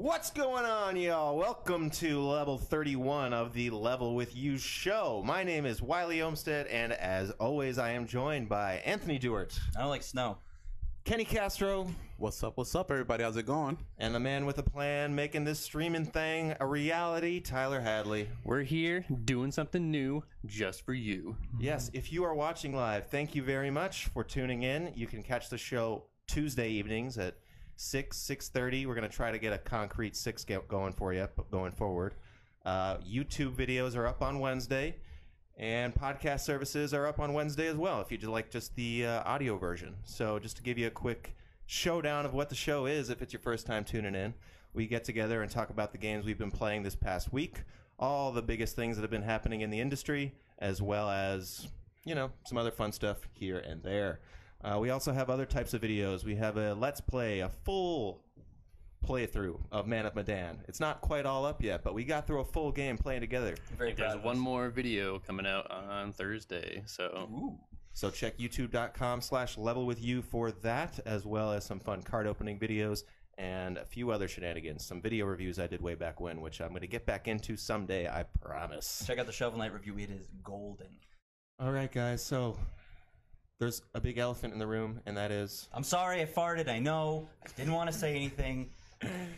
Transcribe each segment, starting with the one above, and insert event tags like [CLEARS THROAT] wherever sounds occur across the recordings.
What's going on, y'all? Welcome to level 31 of the Level with You show. My name is Wiley Olmsted, and as always, I am joined by Anthony Dewart, I don't like snow. Kenny Castro, What's up? What's up, everybody? How's it going? and the man with a plan making this streaming thing a reality, Tyler Hadley. We're here doing something new just for you. Yes, if you are watching live, thank you very much for tuning in. You can catch the show Tuesday evenings at 6, 6.30. We're going to try to get a concrete 6 going for you going forward. Uh, YouTube videos are up on Wednesday, and podcast services are up on Wednesday as well, if you'd like just the uh, audio version. So just to give you a quick showdown of what the show is, if it's your first time tuning in, we get together and talk about the games we've been playing this past week, all the biggest things that have been happening in the industry, as well as you know, some other fun stuff here and there. Uh, we also have other types of videos. We have a Let's Play, a full playthrough of Man of Medan. It's not quite all up yet, but we got through a full game playing together. Very proud There's one us. more video coming out on Thursday, so Ooh. So check youtube.com slash level with you for that, as well as some fun card opening videos and a few other shenanigans. Some video reviews I did way back when, which I'm going to get back into someday, I promise. Check out the Shovel Knight review. It is golden. All right, guys, so there's a big elephant in the room, and that is I'm sorry I farted. I know. I didn't want to say anything.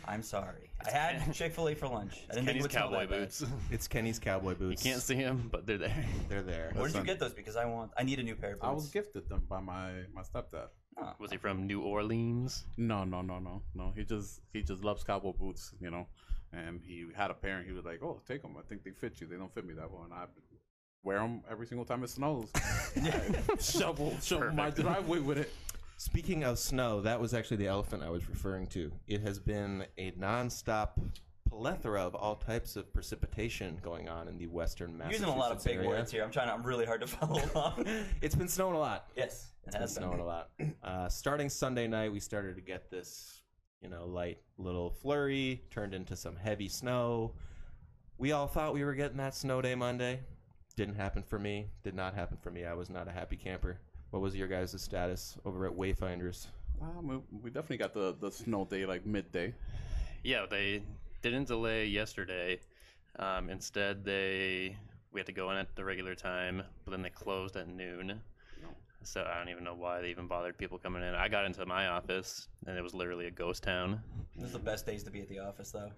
I'm sorry. I had [LAUGHS] Chick Fil A for lunch. I didn't think it Kenny's would smell cowboy that bad. boots. it's Kenny's cowboy boots. You can't see him, but they're there. They're there. Where did you get those? Because I want. I need a new pair of boots. I was gifted them by my my stepdad. Oh. Was he from New Orleans? No, no, no, no, no. He just he just loves cowboy boots, you know. And he had a pair, and he was like, "Oh, take them. I think they fit you. They don't fit me that well." And I wear them every single time it snows. [LAUGHS] shovel, shovel my driveway with it. Speaking of snow, that was actually the elephant I was referring to. It has been a nonstop plethora of all types of precipitation going on in the western You're Massachusetts using a lot of big area. words here. I'm trying. To, I'm really hard to follow [LAUGHS] along. It's been snowing a lot. yes, it It's been has been. snowing a lot. [CLEARS THROAT] Uh, starting Sunday night, we started to get this, you know, light little flurry, turned into some heavy snow. We all thought we were getting that snow day Monday. Didn't happen for me. Did not happen for me. I was not a happy camper. What was your guys' status over at Wayfinders? Um, we- we definitely got the the snow day like midday. Yeah, they didn't delay yesterday. Um, instead, they we had to go in at the regular time, but then they closed at noon. So I don't even know why they even bothered people coming in. I got into my office, and it was literally a ghost town. This is the best days to be at the office, though.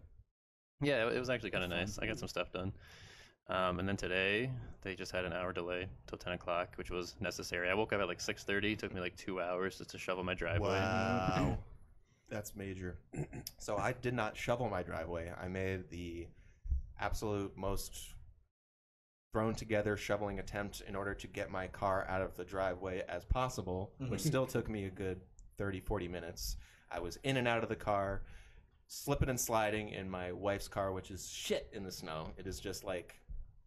Yeah, it was actually kind of nice. I got some stuff done. Um, and then today they just had an hour delay till ten o'clock, which was necessary. I woke up at like six thirty. Took me like two hours just to shovel my driveway. Wow. [LAUGHS] That's major. so I did not shovel my driveway. I made the absolute most thrown together shoveling attempt in order to get my car out of the driveway as possible, which still took me a good 30, 40 minutes. I was in and out of the car, slipping and sliding in my wife's car, which is shit in the snow. It is just like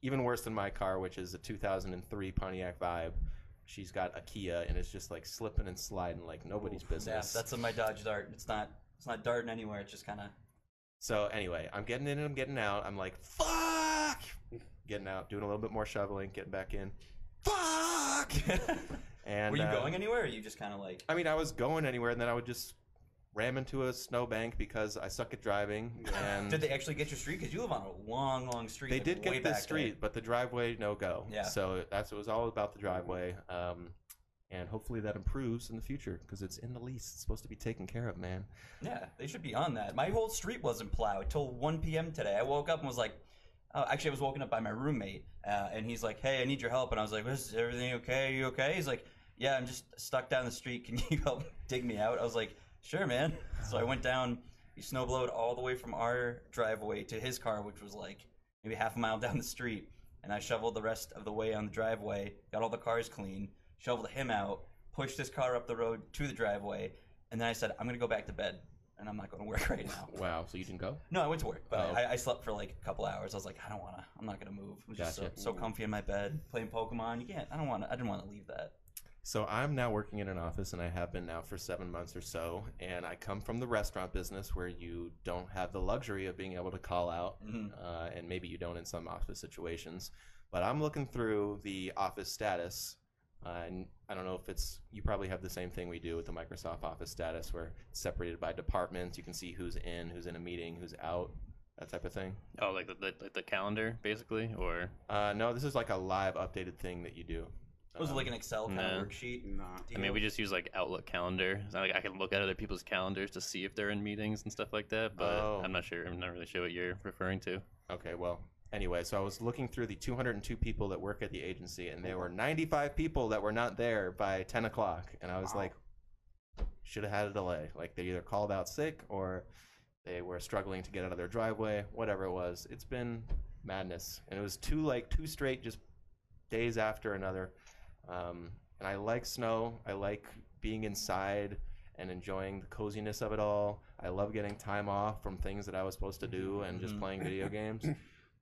even worse than my car, which is a 2003 Pontiac Vibe. She's got a Kia, and it's just like slipping and sliding like nobody's Yeah, business. that's in my Dodge Dart. It's not. It's not darting anywhere. It's just kind of. So anyway, I'm getting in and I'm getting out. I'm like, fuck! Getting out, doing a little bit more shoveling, getting back in. Fuck! [LAUGHS] and Were you uh, going anywhere? Or are you just kind of like? I mean, I was going anywhere, and then I would just ram into a snowbank because I suck at driving. And Did they actually get your street? Because you live on a long, long street. they like, did way get the back street, there. but the driveway no go. Yeah. So that's it was all about the driveway. Um, and hopefully that improves in the future because it's in the lease. It's supposed to be taken care of, man. Yeah, they should be on that. My whole street wasn't plowed till 1 p.m. today. I woke up and was like, oh, actually, I was woken up by my roommate, uh, and he's like, "Hey, I need your help." And I was like, "Is everything okay? Are you okay?" He's like, "Yeah, I'm just stuck down the street. Can you [LAUGHS] help dig me out?" I was like, "Sure, man." [LAUGHS] So I went down. He snowblowed all the way from our driveway to his car, which was like maybe half a mile [LAUGHS] down the street, and I shoveled the rest of the way on the driveway. Got all the cars clean. Shoveled him out. Pushed his car up the road to the driveway, and then I said, "I'm gonna go back to bed." And I'm not going [LAUGHS] to work right now. Wow. So you didn't go? No, I went to work, but Oh. I, I slept for like a couple hours. I was like, I don't want to. I'm not gonna move. I was just so, so comfy in my bed playing Pokemon. You can't. I don't want to. I didn't want to leave that. So I'm now working in an office, and I have been now for seven months or so. And I come from the restaurant business, where you don't have the luxury of being able to call out, uh, and maybe you don't in some office situations. But I'm looking through the office status Uh, and I don't know if it's you probably have the same thing we do with the Microsoft Office status, where it's separated by departments. You can see who's in, who's in a meeting, who's out, that type of thing. Oh, like the, the, like the calendar, basically, or Uh, no, this is like a live updated thing that you do. Was it like an Excel kind no. of worksheet? Nah. I mean, we just use like Outlook calendar. So like I can look at other people's calendars to see if they're in meetings and stuff like that. But Oh. I'm not sure. I'm not really sure what you're referring to. Okay, well, anyway, so I was looking through the 202 people that work at the agency, and there were 95 people that were not there by 10 o'clock, and I was Wow. like, should have had a delay. Like they either called out sick or they were struggling to get out of their driveway, whatever it was. It's been madness, and it was two like two straight just days after another. Um, and I like snow. I like being inside and enjoying the coziness of it all. I love getting time off from things that I was supposed to do and just Mhm. playing video [LAUGHS] games.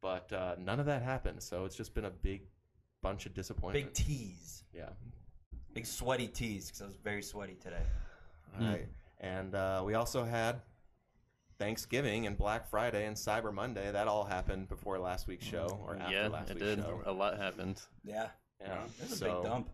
But uh, none of that happened, so it's just been a big bunch of disappointment. Big tease. yeah. Big sweaty tease because I was very sweaty today. All right. And uh, we also had Thanksgiving and Black Friday and Cyber Monday. That all happened before last week's show or after yeah, last it week's did. show. A lot happened. Yeah. Yeah. This is a big dump.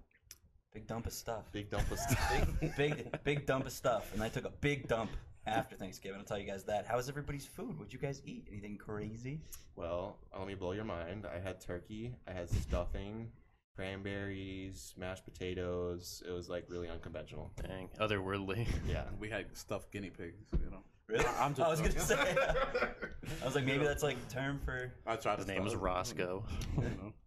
Big dump of stuff. Big dump of [LAUGHS] stuff. big, big, big dump of stuff. And I took a big dump after Thanksgiving. I'll tell you guys that. How was everybody's food? What'd you guys eat? Anything crazy? Well, let me blow your mind. I had turkey. I had stuffing, cranberries, mashed potatoes. It was like really unconventional. Dang, otherworldly. Yeah. [LAUGHS] We had stuffed guinea pigs, you know. Really? I- I'm just [LAUGHS] I was gonna say. I was like, maybe that's like term for. I tried His name was Roscoe.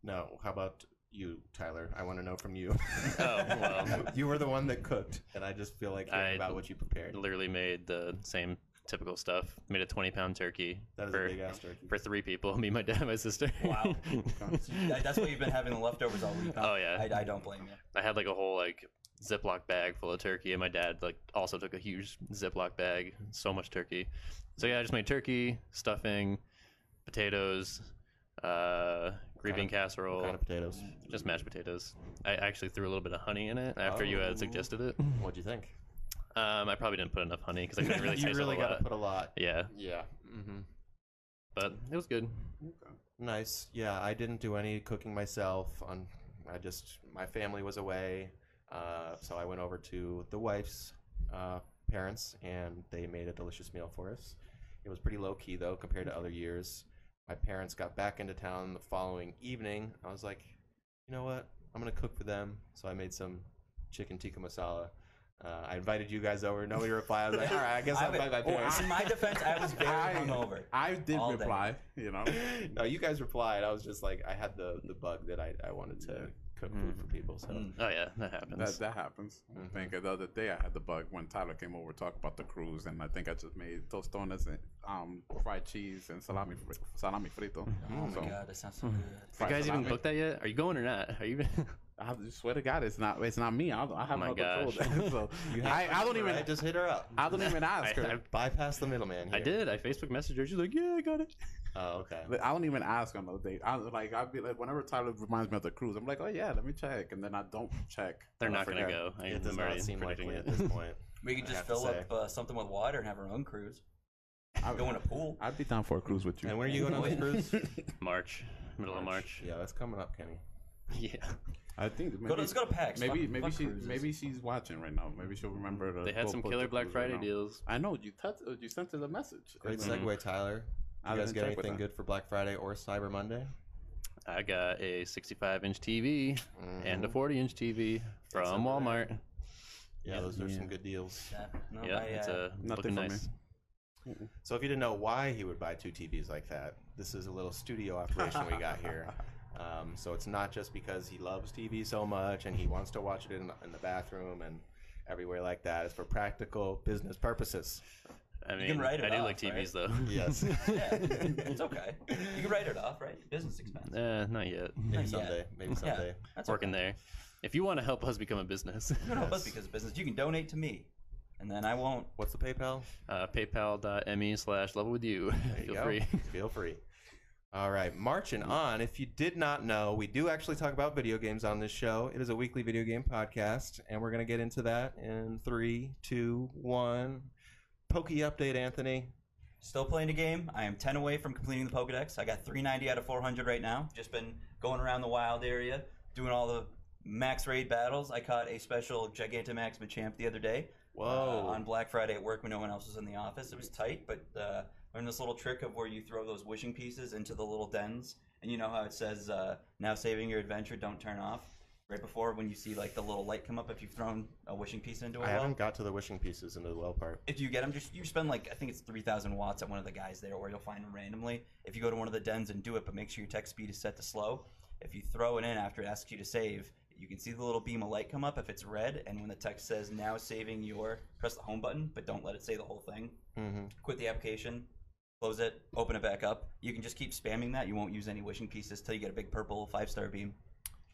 No. How about you, Tyler? I want to know from you. [LAUGHS] Oh, well. [LAUGHS] you were the one that cooked, and I just feel like hearing I about what you prepared. Literally made the same typical stuff. Made a 20 pound turkey That is for, a big ass turkey. for three people [LAUGHS] me, my dad, and my sister. Wow. That's why you've been having the leftovers all week. huh? Oh, yeah. I, I don't blame you. I had like a whole like Ziploc bag full of turkey, and my dad like also took a huge Ziploc bag, so much turkey. So yeah, I just made turkey, stuffing, potatoes, uh, green bean What casserole, kind of potatoes? just mashed potatoes. I actually threw a little bit of honey in it after you Oh. had suggested it. What'd you think? Um, I probably didn't put enough honey because I couldn't really [LAUGHS] you taste really a got to put a lot. Yeah, Yeah. Mm-hmm. but it was good. Nice. Yeah, I didn't do any cooking myself. On, I just my family was away, uh, so I went over to the wife's uh, parents, and they made a delicious meal for us. It was pretty low key though compared to other years. My parents got back into town the following evening. I was like, you know what? I'm gonna cook for them. So I made some chicken tikka masala. Uh, I invited you guys over. Nobody replied. I was like, all right, I guess [LAUGHS] I I'll would- invite my oh, parents. in my defense, I was very [LAUGHS] I, hungover. I did all day. reply, you know. [LAUGHS] no, you guys replied. I was just like, I had the the bug that I, I wanted to cook food for people. So Mm. Oh yeah, that happens. That that happens. I think the other day I had the bug when Tyler came over to talk about the cruise, and I think I just made tostones and um, fried cheese and salami fri- salami frito. Oh my god, that sounds so good. you fried guys even salami. booked that yet? Are you going or not? Are you? [LAUGHS] I swear to God, it's not it's not me. I, I have my no control. gosh. there. [LAUGHS] so [LAUGHS] you I, I don't even right? just hit her up. I don't even [LAUGHS] ask her. I- Bypass the middleman. Here. I did. I Facebook messaged her. She's like, "Yeah, I got it." Oh, okay. Like, I don't even ask on the date. I like I'd be like whenever Tyler reminds me of the cruise, I'm like, oh yeah, let me check, and then I don't check. They're not gonna go. I It does not seem likely it. at this point. We could just fill up uh, something with water and have our own cruise. I- Go in a pool. I'd be down for a cruise with you. And where are you going on this cruise? March, middle of March. Yeah, that's coming up, Kenny. [LAUGHS] Yeah, I think maybe, Go to, let's go to PAX. maybe Fuck- maybe fuck she cruises. maybe she's watching right now. Maybe she'll remember. To they had some killer Black cruise right Friday deals. I know you touched, you sent her the message. Great And then- segue, Tyler. I You guys didn't get anything good for Black Friday or Cyber Monday? I got a 65 inch TV and a Mhm. 40 inch TV from something there. Walmart. Yeah, those are Yeah. some good deals. Yeah, no, Yeah, I, it's uh, Nothing looking for me. nice. So if you didn't know why he would buy two TVs like that, this is a little studio operation we got here. [LAUGHS] Um, so it's not just because he loves TV so much and he wants to watch it in, in the bathroom and everywhere like that. It's for practical business purposes. I mean, can write it I do off, like TVs though. Yes. [LAUGHS] yeah, it's [LAUGHS] okay. You can write it off, right? Business expense. uh, not yet. Maybe Not yet. someday. Maybe someday. That's Working okay. there. If you want to help us become a business, You can help us Yes. because of business. You can donate to me, and then I won't. What's the PayPal? uh, paypal.me slash level with you. [LAUGHS] You Feel go. free. Feel free. All right, marching on. If you did not know, we do actually talk about video games on this show. It is a weekly video game podcast, and we're going to get into that in three, two, one. Pokey update, Anthony. Still playing the game. I am 10 away from completing the Pokedex. I got 390 out of 400 right now. Just been going around the wild area, doing all the Max Raid battles. I caught a special Gigantamax Machamp the other day. Whoa. Uh, on Black Friday at work when no one else was in the office. It was tight, but uh, learned this little trick of where you throw those wishing pieces into the little dens, and you know how it says, uh, "Now saving your adventure, don't turn off." Right before when you see like the little light come up if you've thrown a wishing piece into a I well. haven't got to the wishing pieces into the well part. If you get them, just you spend like I think it's three thousand watts at one of the guys there, or you'll find them randomly. If you go to one of the dens and do it, but make sure your text speed is set to slow. If you throw it in after it asks you to save, you can see the little beam of light come up if it's red, and when the text says "Now saving your," press the home button, but don't let it say the whole thing. hmm Quit the application, close it, open it back up. You can just keep spamming that. You won't use any wishing pieces till you get a big purple five star beam.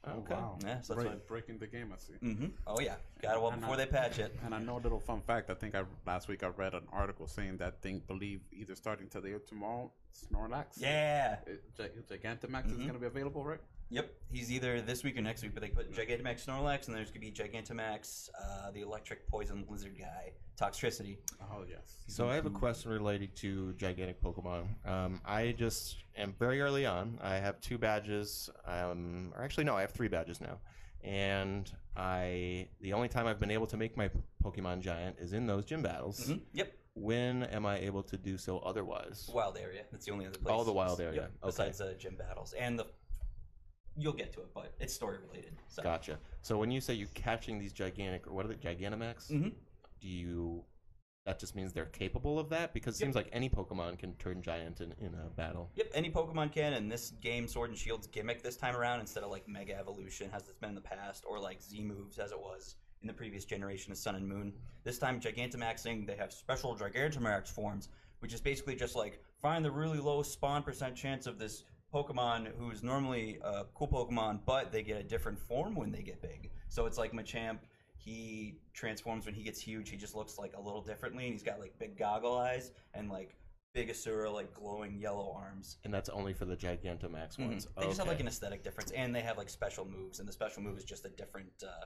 Okay. Oh, wow. Yeah, so that's Break- what- breaking the game, I see. Mm-hmm. Oh yeah, got it well And before I- they patch it. And I know a little fun fact. I think I last week I read an article saying that they believe either starting today or tomorrow, Snorlax, Yeah. it, Gi- Gigantamax Mhm. is going to be available, right? Yep, he's either this week or next week, but they put Gigantamax Snorlax, and there's gonna be Gigantamax, uh, the electric poison lizard guy, Toxtricity. Oh yes. So I have a question related to gigantic Pokemon. Um, I just am very early on. I have two badges. Um, or actually, no, I have three badges now. And I the only time I've been able to make my Pokemon giant is in those gym battles. Mhm, Yep, When am I able to do so otherwise? wild area. That's the only other place. All the wild area. Yep, Okay. Besides uh, gym battles and the, you'll get to it, but it's story related. So. Gotcha. So when you say you're catching these gigantic, or what are they, Gigantamax? Mhm. Do you? That just means they're capable of that because it Yep. seems like any Pokemon can turn giant in, in a battle. Yep, any Pokemon can, and this game Sword and Shield's gimmick this time around, instead of like Mega Evolution as it's been in the past, or like Z moves as it was in the previous generation of Sun and Moon, this time Gigantamaxing, they have special Gigantamax forms, which is basically just like find the really low spawn percent chance of this Pokemon who's normally a cool Pokemon, but they get a different form when they get big. So it's like Machamp. He transforms when he gets huge. He just looks like a little differently, and he's got like big goggle eyes and like big Asura, like glowing yellow arms. And that's only for the Gigantamax Mhm. ones. They just have Okay. like an aesthetic difference, and they have like special moves, and the special move is just a different uh,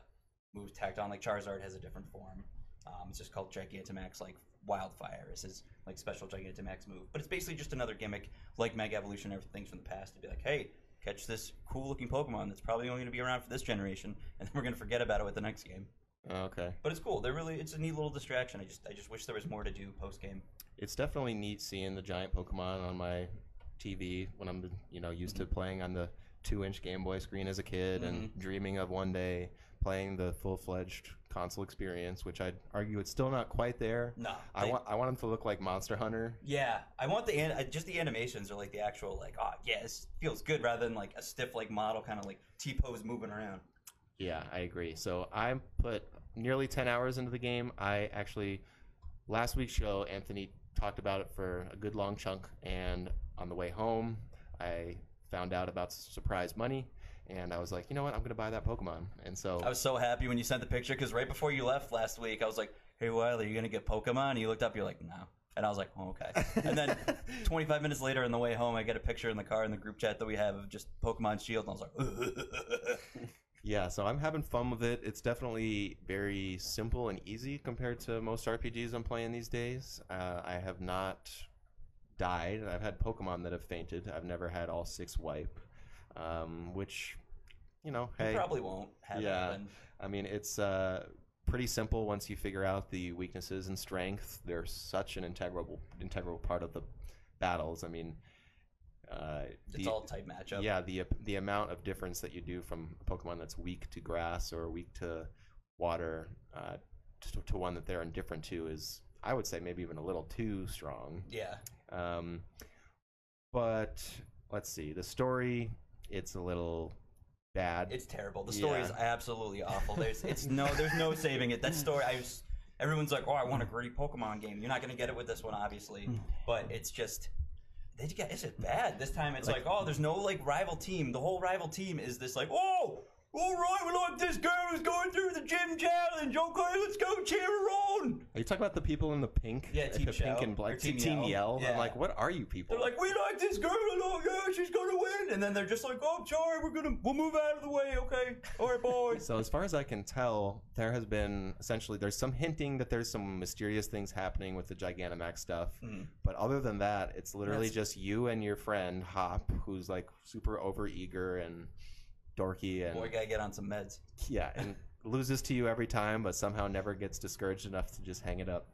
move tacked on. Like Charizard has a different form. Um, it's just called Gigantamax, like Wildfire is his like special Gigantamax move. But it's basically just another gimmick, like Mega Evolution and everything from the past, to be like, hey, catch this cool looking Pokemon that's probably only going to be around for this generation, and then we're going to forget about it with the next game. Okay. But it's cool. They're really it's a neat little distraction. I just I just wish there was more to do post game. It's definitely neat seeing the giant Pokemon on my TV when I'm, you know, used Mm-hmm. to playing on the two-inch Game Boy screen as a kid and Mm-hmm. dreaming of one day playing the full-fledged console experience, which I'd argue it's still not quite there. No, I they- want I want them to look like Monster Hunter. Yeah, I want the an- uh, just the animations are like the actual like oh yeah this feels good rather than like a stiff like model kind of like T pose moving around. Yeah, I agree. So I put nearly 10 hours into the game. I actually, last week's show, Anthony talked about it for a good long chunk. And on the way home, I found out about surprise money. And I was like, you know what? I'm going to buy that Pokemon. And so, I was so happy when you sent the picture because right before you left last week I was like hey Wiley you gonna get Pokemon and you looked up you're like no and I was like oh, okay and then [LAUGHS] 25 minutes later on the way home I get a picture in the car in the group chat that we have of just Pokemon Shield and I was like [LAUGHS] yeah, so I'm having fun with it. It's definitely very simple and easy compared to most RPGs I'm playing these days. Uh, I have not died. I've had Pokemon that have fainted. I've never had all six wipe, um, which, you know, you probably won't have Yeah. I mean, it's uh, pretty simple once you figure out the weaknesses and strengths. They're such an integral integral part of the battles. I mean, uh, it's the- all type matchup yeah, the the amount of difference that you do from a Pokemon that's weak to grass or weak to water uh, to, to one that they're indifferent to is, I would say, maybe even a little too strong. yeah Um, but let's see, the story it's a little bad. It's terrible. The story Yeah. is absolutely awful. There's it's [LAUGHS] no there's no saving it. That story I was everyone's like, "Oh, I want a gritty Pokemon game." You're not going to get it with this one obviously, hmm. but it's just they just get it's just bad. This time it's like, "Oh, there's no like rival team. The whole rival team is this like, "Oh, all right, we like this girl who's going through the gym challenge. Okay, let's go cheer her on." Are you talking about the people in the pink? Yeah, Team the Shell, pink and or black. Team Team Yell. Yell. Yeah. I'm like, what are you people? They're like, "We like this girl. Oh, yeah, she's going to win." And then they're just like, "Oh, I'm sorry. We're going to we'll move out of the way. Okay. All right, boys." [LAUGHS] So as far as I can tell, there has been essentially there's some hinting that there's some mysterious things happening with the Gigantamax stuff. Mhm. But other than that, it's literally That's- just you and your friend Hop, who's like super over eager and dorky and Boy, gotta get on some meds. yeah, and [LAUGHS] loses to you every time, but somehow never gets discouraged enough to just hang it up.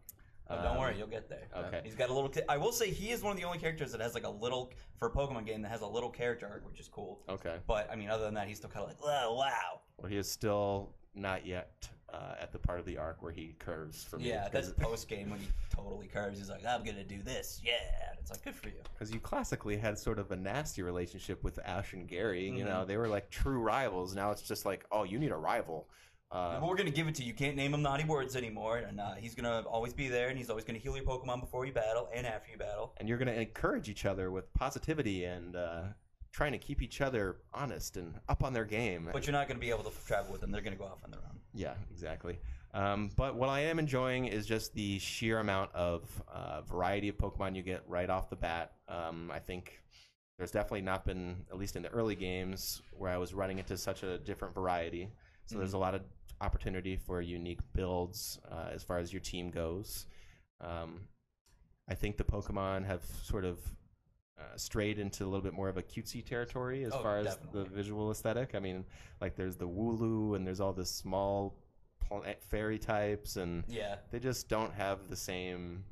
Oh, don't Um, worry, you'll get there. okay. He's got a little. I will say he is one of the only characters that has like a little for a Pokemon game that has a little character arc, which is cool. Okay. But I mean, other than that, he's still kind of like, wow, wow. Well, he is still not yet uh, at the part of the arc where he curves for me. Yeah, that's post game when he totally curves. He's like, I'm gonna do this. Yeah, it's like good for you. because you classically had sort of a nasty relationship with Ash and Gary. You Mm-hmm. know, they were like true rivals. Now it's just like, oh, you need a rival. Uh, we're gonna give it to you. You can't name him naughty words anymore, and uh, he's gonna always be there, and he's always gonna heal your Pokemon before you battle and after you battle. and you're going to encourage each other with positivity and uh, trying to keep each other honest and up on their game. But you're not gonna be able to travel with them. They're gonna go off on their own. Yeah, exactly. Um, but what I am enjoying is just the sheer amount of uh, variety of Pokemon you get right off the bat. Um, I think there's definitely not been, at least in the early games, where I was running into such a different variety. So there's a lot of opportunity for unique builds uh, as far as your team goes. Um, I think the Pokemon have sort of uh, strayed into a little bit more of a cutesy territory as Oh, far as definitely. the visual aesthetic. I mean, like there's the Wooloo and there's all the small plant fairy types, and Yeah. they just don't have the same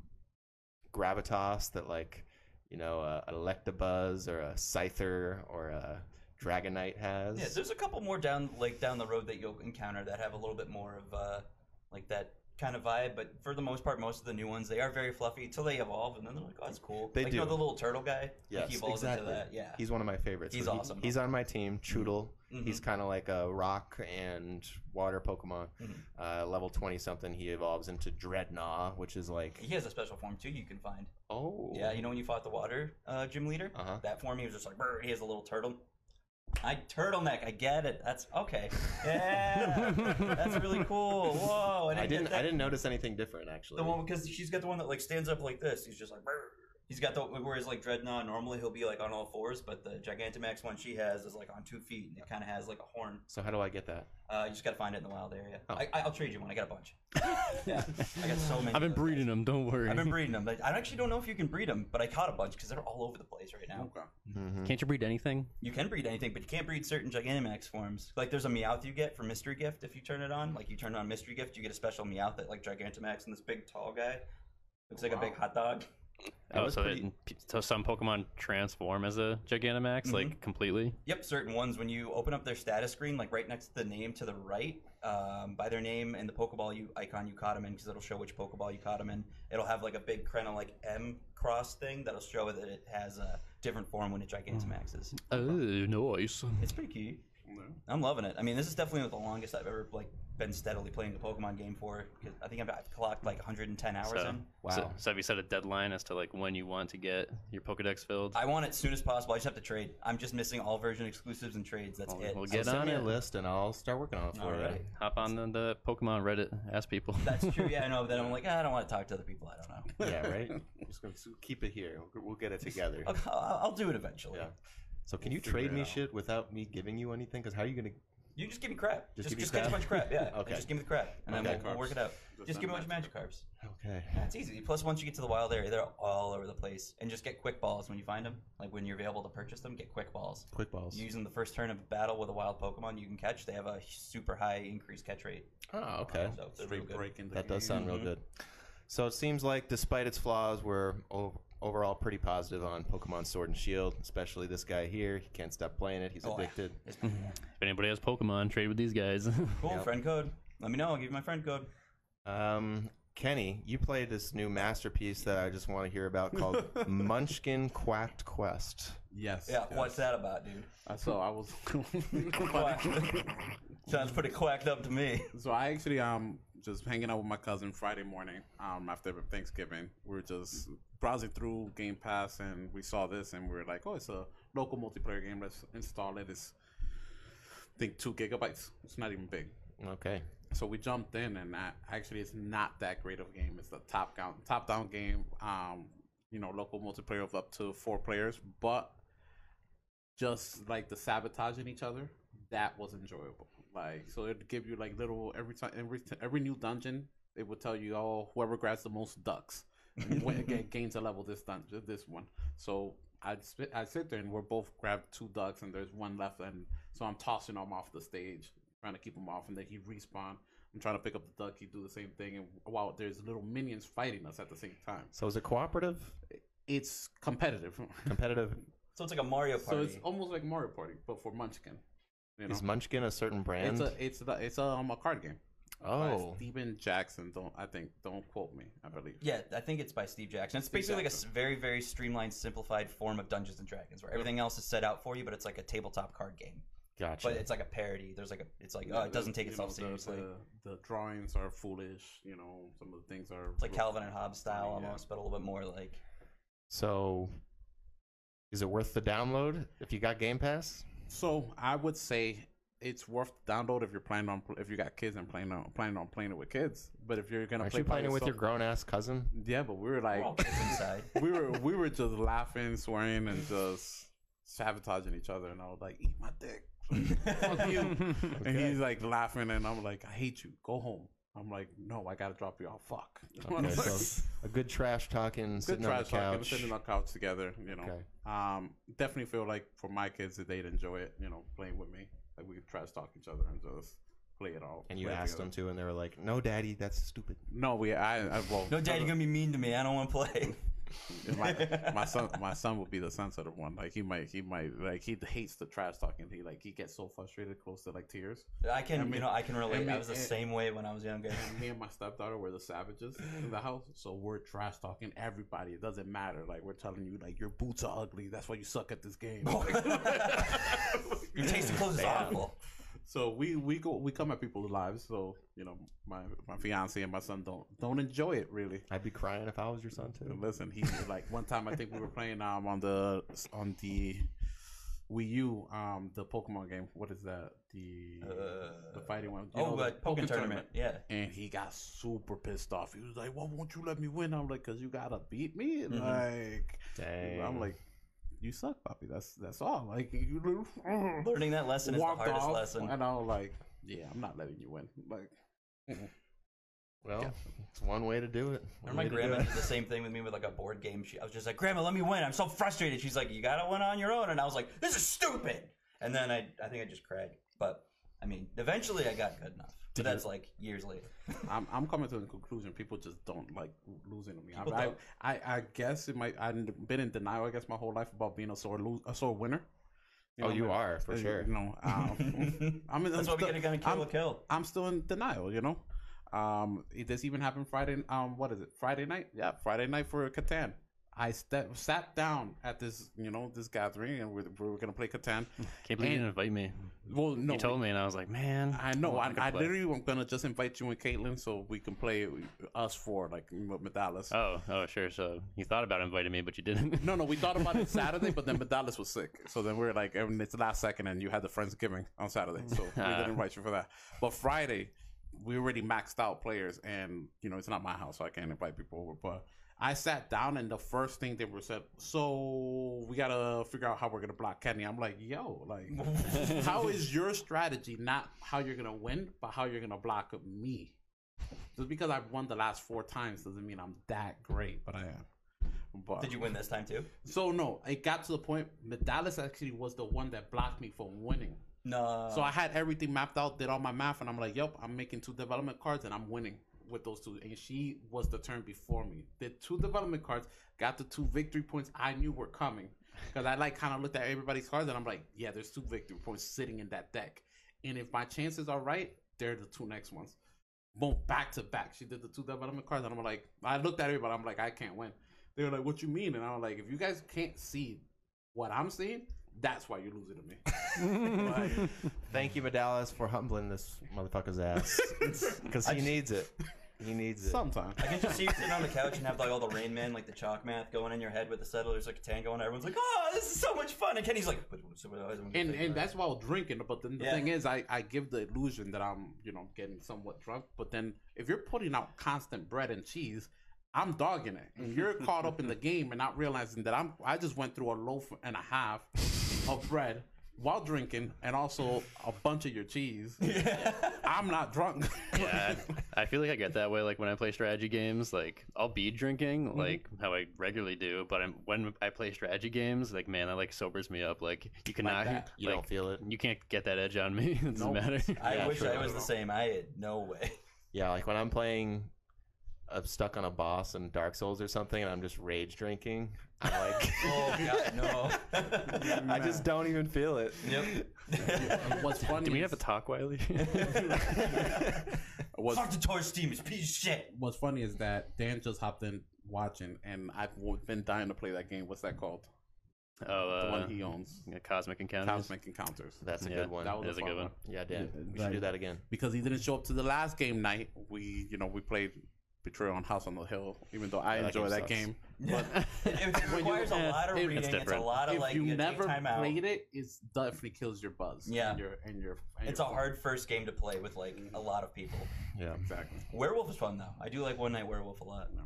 gravitas that like you know a, an Electabuzz or a Scyther or a Dragonite has. Yeah, there's a couple more down like down the road that you'll encounter that have a little bit more of uh like that kind of vibe, but for the most part, most of the new ones they are very fluffy until they evolve, and then they're like, oh, that's cool. They like, You know do. the little turtle guy. Like, he evolves exactly. into that. Yeah. He's one of my favorites. He's So he- awesome. He's on my team, Chewtle. Mhm. He's kind of like a rock and water Pokemon. Mhm. Uh, level 20 something, he evolves into Drednaw, which is like, He has a special form too. You can find. oh. Yeah, you know when you fought the water uh, gym leader, Uh-huh. that form he was just like, he has a little turtle. I turtleneck. I get it. That's okay. Yeah, that's really cool. Whoa! I get didn't. I didn't notice anything different actually. The one because she's got the one that like stands up like this. He's just like. Brr. He's got the whereas like Drednaw normally he'll be like on all fours, but the Gigantamax one she has is like on two feet and it kind of has like a horn. So how do I get that? Uh, you just gotta find it in the wild area. Oh. I, I'll trade you one. I got a bunch. yeah, [LAUGHS] I got so many. I've been breeding guys. them. Don't worry. I've been breeding [LAUGHS] them. I actually don't know if you can breed them, but I caught a bunch because they're all over the place right now. Okay. Mm-hmm. Can't you breed anything? You can breed anything, but you can't breed certain Gigantamax forms. Like there's a Meowth you get for Mystery Gift if you turn it on. Like you turn on Mystery Gift, you get a special Meowth that like Gigantamax and this big tall guy. Looks like a big hot dog. That Oh, was so, pretty- it, so some Pokemon transform as a Gigantamax, Mm-hmm. like completely. Yep, certain ones when you open up their status screen, like right next to the name to the right, um, by their name and the Pokeball you icon you caught them in, because it'll show which Pokeball you caught them in. It'll have like a big kind of like M cross thing that'll show that it has a different form when it Gigantamaxes. Oh, nice. It's pretty cute. Yeah. I'm loving it. I mean, this is definitely the longest I've ever like been steadily playing the Pokemon game for. 'cause I think I've, I've clocked like 110 hours So, in. Wow. So, so have you set a deadline as to like when you want to get your Pokedex filled? I want it as soon as possible. I just have to trade. I'm just missing all version exclusives and trades. That's Well, it. we'll get send on me a list and I'll start working on it for All you. right. Hop on the, the Pokemon Reddit, ask people. That's true. [LAUGHS] Yeah, I know. But then I'm like, ah, I don't want to talk to other people. I don't know. Yeah, right. [LAUGHS] Just gonna keep it here. We'll- We'll get it together. I'll, I'll, I'll do it eventually. Yeah. So can you trade me out. shit without me giving you anything? Because how are you gonna? You just give me crap. Just Just, give just, you catch a bunch of crap? crap. Yeah. [LAUGHS] Okay. Just give me the crap, and then Okay. we'll, we'll work it out. Just Just give me a bunch of Magikarps. Okay. Yeah, it's easy. Plus, once you get to the wild area, they're all over the place. And just get quick balls when you find them. Like when you're available to purchase them, get quick balls. Quick balls. Using the first turn of battle with a wild Pokemon you can catch, they have a super high increased catch rate. Oh, okay. So they're Straight breaking the That does sound real good. So it seems like, despite its flaws, we're o- overall pretty positive on Pokemon Sword and Shield. Especially this guy here. He can't stop playing it. He's Oh, yeah. addicted. It's [LAUGHS] if anybody has Pokemon, trade with these guys. [LAUGHS] cool. Yep. Friend code. Let me know. I'll give you my friend code. Um, Kenny, you played this new masterpiece that I just want to hear about called [LAUGHS] Munchkin Quacked Quest. Yes. Yeah, yes. what's that about, dude? Uh, So I was. Quack. Sounds pretty quacked up to me. So I actually um just hanging out with my cousin Friday morning um after Thanksgiving. We were just browsing through Game Pass and we saw this and we were like, oh, it's a local multiplayer game. Let's install it. It's I think two gigabytes. It's not even big. Okay. So we jumped in and actually it's not that great of a game. It's a top down top down game. Um, you know, local multiplayer of up to four players, but just like the sabotaging each other, that was enjoyable. Like so it'd give you like little every time every every new dungeon, it would tell you oh whoever grabs the most ducks win- ga- [LAUGHS] gains a level this dungeon this one. So I'd sit, I'd sit there and we're both grabbed two ducks and there's one left and So I'm tossing him off the stage, trying to keep him off, and then he respawn. I'm trying to pick up the duck. He do the same thing, and while there's little minions fighting us at the same time, So is it cooperative, it's competitive. competitive? So it's like a Mario Party. so it's almost like Mario Party, but for Munchkin. You know, Is Munchkin a certain brand? it's a it's a, it's a, um, a card game. by oh, Steven Jackson. Don't I think? Don't quote me. I believe. yeah, I think it's by Steve Jackson. It's Steve basically Jackson. like a very, very streamlined, simplified form of Dungeons and Dragons, where everything else is set out for you, but it's like a tabletop card game. gotcha. But it's like a parody. There's like a, it's like, oh, it doesn't take itself know, the- seriously. The, the drawings are foolish. You know, some of the things are. It's like Calvin and Hobbes style Yeah. almost, but a little bit more like. so, is it worth the download if you got Game Pass? So I would say it's worth the download if you're planning on if you got kids and planning on planning on playing it with kids. But if you're gonna Aren't play you playing it with your grown ass cousin? yeah, but we were like We're inside. [LAUGHS] we were we were just laughing, swearing, and just sabotaging each other. And I was like, "Eat my dick." Fuck [LAUGHS] you. [LAUGHS] And he's like laughing, and I'm like, I hate you. Go home. I'm like, no, I gotta drop you off. Fuck. [LAUGHS] Okay, so a good trash talking, Good sitting on trash the talking, sitting on the couch together. You know, Okay. um, definitely feel like for my kids that they'd enjoy it. You know, playing with me, like we could trash talk each other and just play it all. and you asked together. them to, and they were like, "No, daddy, that's stupid." No, we. I. I well, No, Dad, you're gonna be mean to me. I don't want to play. [LAUGHS] my, my son my son would be the sensitive one. Like he might he might like he hates the trash talking he like he gets so frustrated close to like tears. I can, I mean- you know, I can relate. I, mean, was the it- same way when I was younger. and [LAUGHS] me and my stepdaughter were the savages in the house. So we're trash talking everybody. It doesn't matter. Like we're telling you like your boots are ugly. That's why you suck at this game. [LAUGHS] Your taste in clothes is [LAUGHS] awful. So we we go we come at people's lives so you know my my fiance and my son don't don't enjoy it really I'd be crying if I was your son too. Listen, he like one time I think we were playing um on the on the Wii U um the Pokemon game. What is that? The the fighting one. You oh, know, the but Pokken tournament. Yeah. And he got super pissed off. He was like, "Why won't you let me win?" I'm like, "Cause you gotta beat me." Mhm. Like, Dang. I'm like, "You suck, Poppy. That's that's all." Like, you [LAUGHS] Learning that lesson is the hardest off, lesson. and I was like, "Yeah, I'm not letting you win." Like, [LAUGHS] well, it's one way to do it. Remember One my way to do grandma did the same thing with me with like a board game. She, I was just like, Grandma, let me win. I'm so frustrated. She's like, You gotta win on your own. And I was like, This is stupid. And then I, I think I just cried. But I mean, eventually I got good enough. But that's like years later. [LAUGHS] I'm I'm coming to the conclusion people just don't like losing to me. I, I. I I guess it might I've been in denial I guess my whole life about being a sore lo- a sore winner. Oh, know, you but- are for uh, sure. You know, um, [LAUGHS] I'm, I'm that's why we still, gotta gonna kill I'm, a kill. I'm still in denial. You know, um, it, this even happened Friday. Um, what is it? Friday night? Yeah, Friday night for Catan. I step, sat down at this, you know, this gathering, and we, we were gonna play Catan. [LAUGHS] Can't believe you didn't invite me. Well, no, you told me, and I was like, man. I know. I, I I literally am gonna just invite you and Caitlin so we can play us four like Medalis. Oh, oh, sure. So you thought about inviting me, but you didn't. No, no, we thought about it [LAUGHS] Saturday, but then Medalis was sick. So then we are like, and it's the last second, and you had the Friendsgiving on Saturday. So we Ah. didn't invite you for that. But Friday, we already maxed out players, and, you know, it's not my house, so I can't invite people over. But I sat down, and the first thing they were said, so we got to figure out how we're going to block Kenny. I'm like, yo, like, [LAUGHS] how is your strategy not how you're going to win, but how you're going to block me? Just because I've won the last four times doesn't mean I'm that great, but I am. But Did you win this time too? so no, it got to the point. Medalis actually was the one that blocked me from winning. No. So I had everything mapped out, did all my math, and I'm like, "Yep, I'm making two development cards, and I'm winning with those two. And she was the turn before me. Did two development cards, got the two victory points I knew were coming because I like kind of looked at everybody's cards, and I'm like, "Yeah, there's two victory points sitting in that deck, and if my chances are right, they're the two next ones." Boom, back to back. She did the two development cards, and I'm like, I looked at everybody, I'm like, I can't win. They were like, "What you mean?" And I'm like, "If you guys can't see what I'm seeing, that's why you're losing to me." Like, [LAUGHS] Thank you, Medalis, for humbling this motherfucker's ass [LAUGHS] because he needs it. He needs it. sometimes. I can just see you sitting on the couch and have like all the Rain Man, like the chalk math going in your head with the settlers like a tango, and everyone's like, "Oh, this is so much fun!" And Kenny's like, "But so what- I'm gonna and take and mine." that's why I was drinking. But then the Yeah. thing is, I I give the illusion that I'm you know getting somewhat drunk. But then if you're putting out constant bread and cheese, I'm dogging it, and you're caught up in the [LAUGHS] game and not realizing that I'm I just went through a loaf and a half of bread while drinking and also a bunch of your cheese, [LAUGHS] I'm not drunk. [LAUGHS] Yeah, I feel like I get that way. Like when I play strategy games, like I'll be drinking, mm-hmm. like how I regularly do. But I'm, when I play strategy games, like man, that like sobers me up. Like you cannot, that. You like, don't feel it. You can't get that edge on me. [LAUGHS] It doesn't Nope. matter. I Yeah, wish true. I was the same. I had no way. Yeah, like when I'm playing, I'm stuck on a boss in Dark Souls or something, and I'm just rage drinking. I'm like, [LAUGHS] Oh god, no. [LAUGHS] I just don't even feel it. yep. [LAUGHS] What's funny? Do we is- have a talk, Wiley? what's, Fuck the toy steam is piece of shit. what's funny is that Dan just hopped in watching, and I've been dying to play that game. What's that called? oh, The uh, one he owns, yeah, Cosmic Encounters. Cosmic Encounters. That's a Yeah, good one. That was That's a fun good one. yeah, Dan, Yeah, we should do that again. because he didn't show up to the last game night. We, you know, we played Betrayal on House on the Hill, even though I Yeah, that enjoy game that game. [LAUGHS] But it, it [LAUGHS] When you- requires a lot of if- reading. it's It's, a lot of if like you you never take time out. played it, it definitely kills your buzz. Yeah. and your and your. And It's your a fun. hard first game to play with like a lot of people. Yeah. Exactly. Werewolf is fun though. I do like One Night Werewolf a lot. No.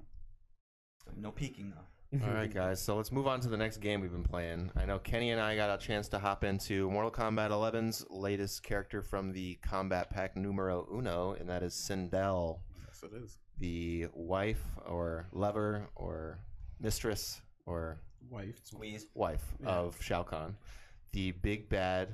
No peeking though. All right, guys. So let's move on to the next game we've been playing. I know Kenny and I got a chance to hop into Mortal Kombat 11's latest character from the Kombat Pack numero uno, and that is Sindel, Yes, it is. the wife or lover or mistress or Wife. Squeeze. wife Yeah. of Shao Kahn, the big bad,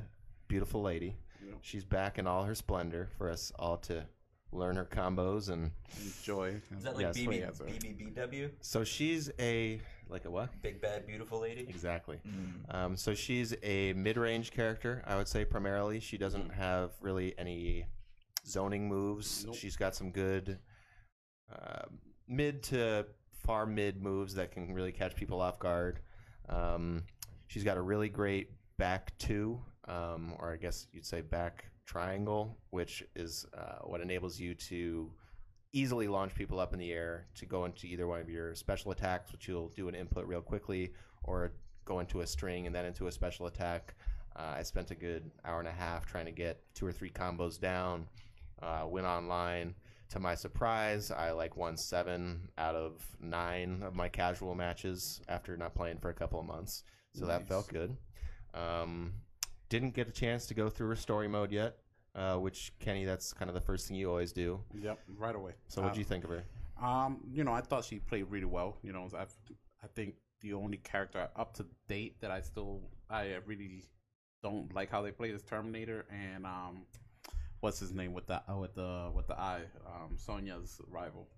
beautiful lady. Yeah. She's back in all her splendor for us all to learn her combos and Enjoy. Is that like Yes, BB. BBBW? so she's a like a what Big bad beautiful lady. exactly Mm. Um, so she's a mid-range character, I would say primarily. She doesn't have really any zoning moves. Nope. She's got some good uh, mid to far mid moves that can really catch people off guard. Um, she's got a really great back two, um, or I guess you'd say back triangle, which is uh, what enables you to easily launch people up in the air to go into either one of your special attacks, which you'll do an input real quickly, or go into a string and then into a special attack. Uh, I spent a good hour and a half trying to get two or three combos down. Uh, went online. To my surprise, I like won seven out of nine of my casual matches after not playing for a couple of months. So that felt good. Um, didn't get a chance to go through her story mode yet, uh, which Kenny, that's kind of the first thing you always do. Yep. Right away. So what Uh, do you think of her? Um, you know, I thought she played really well. You know, I I think the only character up to date that I still I really don't like how they play is Terminator and um, what's his name with the uh, with the with the eye um Sonya's rival.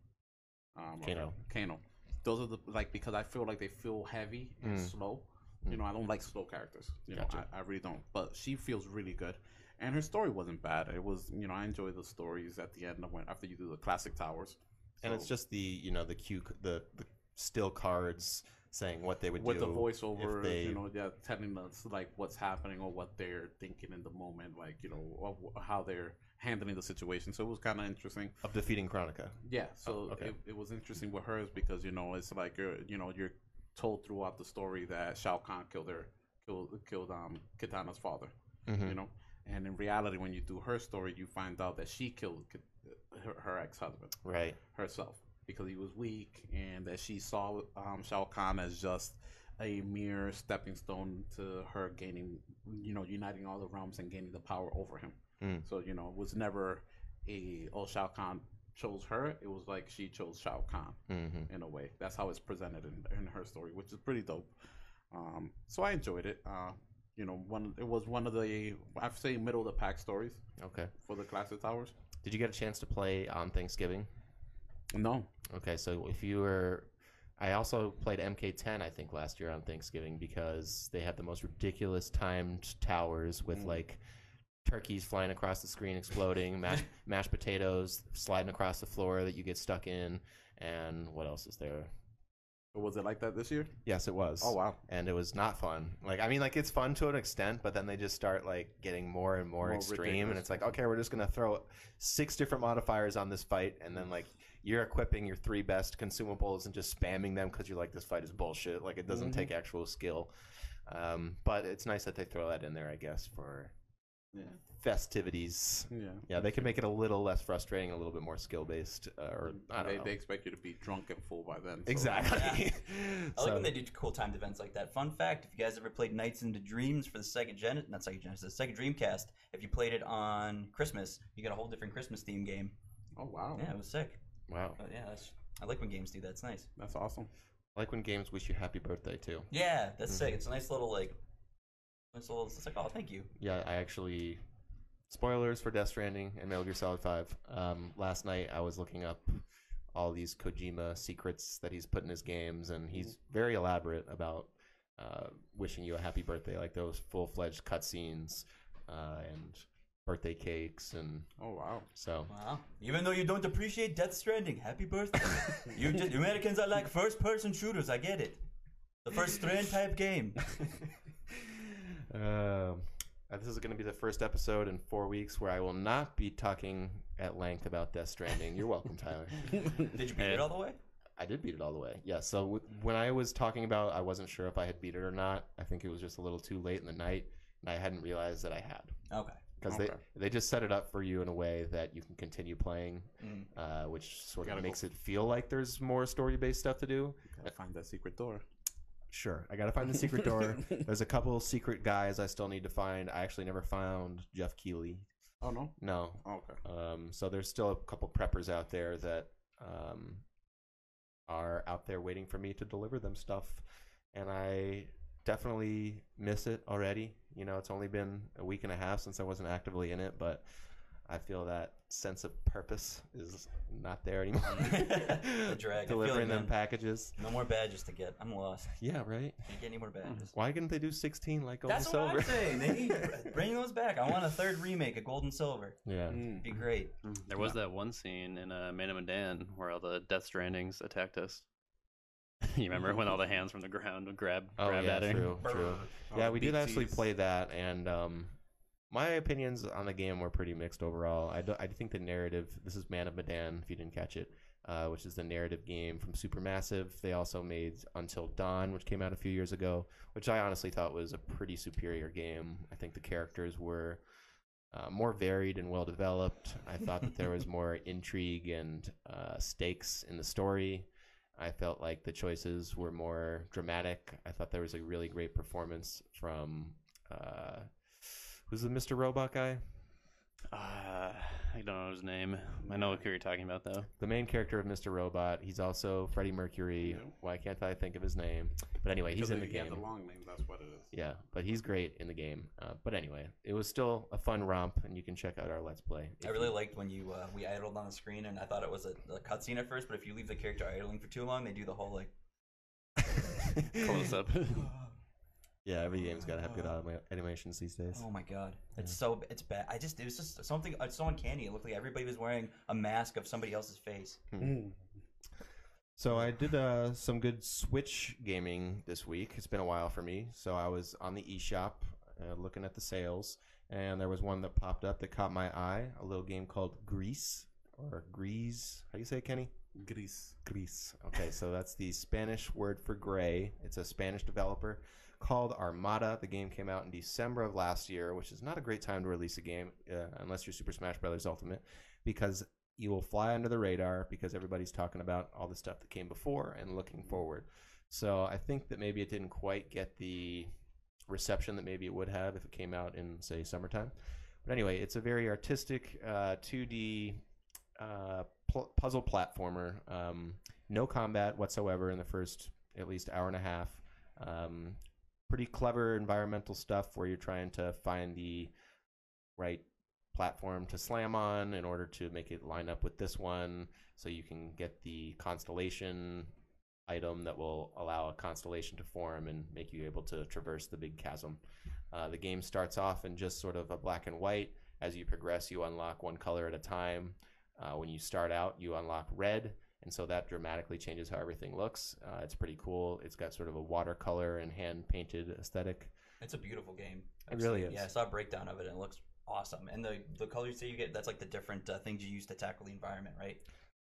Um, Kano. Kano. Those are the like because I feel like they feel heavy and Mm. slow. You know, I don't like slow characters. You know, Gotcha. I, I really don't. But she feels really good, and her story wasn't bad. It was, you know, I enjoy the stories at the end of when after you do the classic towers. And it's just the you know the cue the the still cards saying what they would do. with do the voiceover, they you know, yeah, telling us like what's happening or what they're thinking in the moment, like you know how they're handling the situation. So it was kind of interesting. of defeating Kronika. Yeah, so Oh, okay. it, it was interesting with hers because you know it's like you're you know you're told throughout the story that Shao Kahn killed her, killed killed um Kitana's father, Mhm. you know, and in reality when you do her story, you find out that she killed her, her ex husband Right. herself because he was weak and that she saw um, Shao Kahn as just a mere stepping stone to her gaining, you know, uniting all the realms and gaining the power over him. Mm. So, you know, it was never a, oh, Shao Kahn chose her. It was like she chose Shao Kahn hmm in a way. That's how it's presented in, in her story, which is pretty dope. Um, so I enjoyed it. Uh, you know, one it was one of the I'd say middle of the pack stories Okay. for the Classic Towers. Did you get a chance to play on Thanksgiving? No, Okay, so if you were, I also played MK10 I think last year on Thanksgiving because they have the most ridiculous timed towers with Mm. like turkeys flying across the screen, exploding, mashed [LAUGHS] mashed potatoes sliding across the floor that you get stuck in, and what else is there? was it like that this year? Yes, it was. Oh wow. and it was not fun. Like I mean, like it's fun to an extent, but then they just start like getting more and more, More extreme, and ridiculous. it's like, okay, we're just gonna throw six different modifiers on this fight, and then like you're equipping your three best consumables and just spamming them because you're like, this fight is bullshit. Like it doesn't Mhm. take actual skill. Um, but it's nice that they throw that in there, I guess, for Yeah. festivities. Yeah. Yeah, they can make it a little less frustrating, a little bit more skill based, uh, or I don't they, know. they expect you to be drunk and full by then. so- exactly. [LAUGHS] I like when they do cool timed events like that. Fun fact: if you guys ever played Nights into Dreams for the Sega Gen, not Sega Genesis, the Sega Dreamcast, if you played it on Christmas, you got a whole different Christmas theme game. Oh wow. Yeah, it was sick. Wow, But yeah, that's, I like when games do that. It's nice. That's awesome. I like when games wish you happy birthday too. Yeah, that's Mm-hmm. sick. It's a nice little like, nice little. It's like, oh, thank you. Yeah, I actually. Spoilers for Death Stranding and Metal Gear Solid Five. Um, last night I was looking up all these Kojima secrets that he's put in his games, and he's very elaborate about uh, wishing you a happy birthday, like those full fledged cutscenes uh, and birthday cakes, and Oh wow. so Wow. Even though you don't appreciate Death Stranding, happy birthday. you just [LAUGHS] Americans are like first person shooters. I get it. The first Strand type game. [LAUGHS] Um, uh, this is going to be the first episode in four weeks where I will not be talking at length about Death Stranding. You're welcome, Tyler. [LAUGHS] Did you beat it all the way? I did beat it all the way. Yeah. So w- when I was talking about, I wasn't sure if I had beat it or not. I think it was just a little too late in the night, and I hadn't realized that I had Okay. Because Okay. they they just set it up for you in a way that you can continue playing, Mm. uh, which sort of Gotta go makes it feel like there's more story based stuff to do. Gotta find that secret door. Sure. I got to find the secret door. [LAUGHS] There's a couple secret guys I still need to find. I actually never found Jeff Keeley. Oh no. No. Oh, okay. Um, so there's still a couple preppers out there that um, are out there waiting for me to deliver them stuff, and I definitely miss it already. You know, it's only been a week and a half since I wasn't actively in it, but I feel that sense of purpose is not there anymore. [LAUGHS] The drag. Delivering it, them man. packages. No more badges to get. I'm lost. Yeah, right. Can't get any more badges. Why couldn't they do 16 like Gold That's and what I'm saying. They need [LAUGHS] bring those back. I want a third remake of Gold and Silver. yeah. Mm. Be great. There was that one scene in uh, Man of Medan where all the Death Strandings attacked us. [LAUGHS] you remember when all the hands from the ground would grab, Oh grab yeah, at her? true, true. Yeah, we did actually play that, and um, my opinions on the game were pretty mixed overall. I, do, I think the narrative. This is Man of Medan, if you didn't catch it, uh, which is the narrative game from Supermassive. They also made Until Dawn, which came out a few years ago, which I honestly thought was a pretty superior game. I think the characters were. Uh, more varied and well developed. I thought that there was [LAUGHS] more intrigue and uh, stakes in the story. I felt like the choices were more dramatic. I thought there was a really great performance from uh, who's the Mr. Robot guy? Uh, I don't know his name. I know who you're talking about though. The main character of Mr. Robot. He's also Freddie Mercury. Yeah. Why can't I think of his name? But anyway, he's in the he had game. the long name. That's what it is. Yeah, but he's great in the game. Uh, but anyway, it was still a fun romp, and you can check out our Let's Play. I really you- liked when you uh, we idled on the screen, and I thought it was a, a cutscene at first. But if you leave the character idling for too long, they do the whole like. [LAUGHS] Close up. [LAUGHS] yeah, every game's got to have good anima- animations these days. Oh my god, it's so it's bad. I just it was just something. It's so uncanny. It looked like everybody was wearing a mask of somebody else's face. So I did uh, some good Switch gaming this week. It's been a while for me, so I was on the eShop uh, looking at the sales, and there was one that popped up that caught my eye. A little game called Grease or Grease. How do you say it, Kenny? Gris. Grease. Okay, so that's the Spanish word for gray. It's a Spanish developer called Armada. The game came out in December of last year, which is not a great time to release a game uh, unless you're Super Smash Brothers Ultimate, because you will fly under the radar because everybody's talking about all the stuff that came before and looking forward. So I think that maybe it didn't quite get the reception that maybe it would have if it came out in say summertime. But anyway, it's a very artistic uh, 2D uh, pl- puzzle platformer. Um, no combat whatsoever in the first at least hour and a half. Um, pretty clever environmental stuff where you're trying to find the right platform to slam on in order to make it line up with this one so you can get the constellation item that will allow a constellation to form and make you able to traverse the big chasm. Uh, the game starts off in just sort of a black and white. As you progress, you unlock one color at a time. Uh, when you start out, you unlock red, and so that dramatically changes how everything looks. Uh, it's pretty cool. It's got sort of a watercolor and hand painted aesthetic. It's a beautiful game. It I've really seen- is. Yeah, I saw a breakdown of it, and it looks awesome. And the the colors that you get, that's like the different uh, things you use to tackle the environment, right?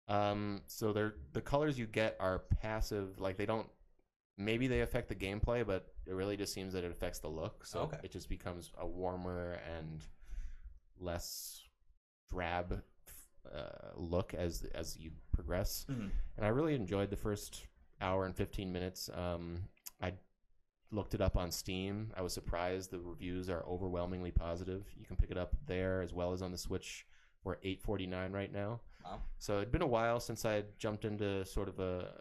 Um, so they're the colors you get are passive, like they don't. Maybe they affect the gameplay, but it really just seems that it affects the look. So Okay. it just becomes a warmer and less drab uh, look as as you progress. Mhm. And I really enjoyed the first hour and 15 minutes. Um, I looked it up on Steam. I was surprised the reviews are overwhelmingly positive. You can pick it up there as well as on the Switch. We're 8.49 right now. Wow. So it'd been a while since I jumped into sort of a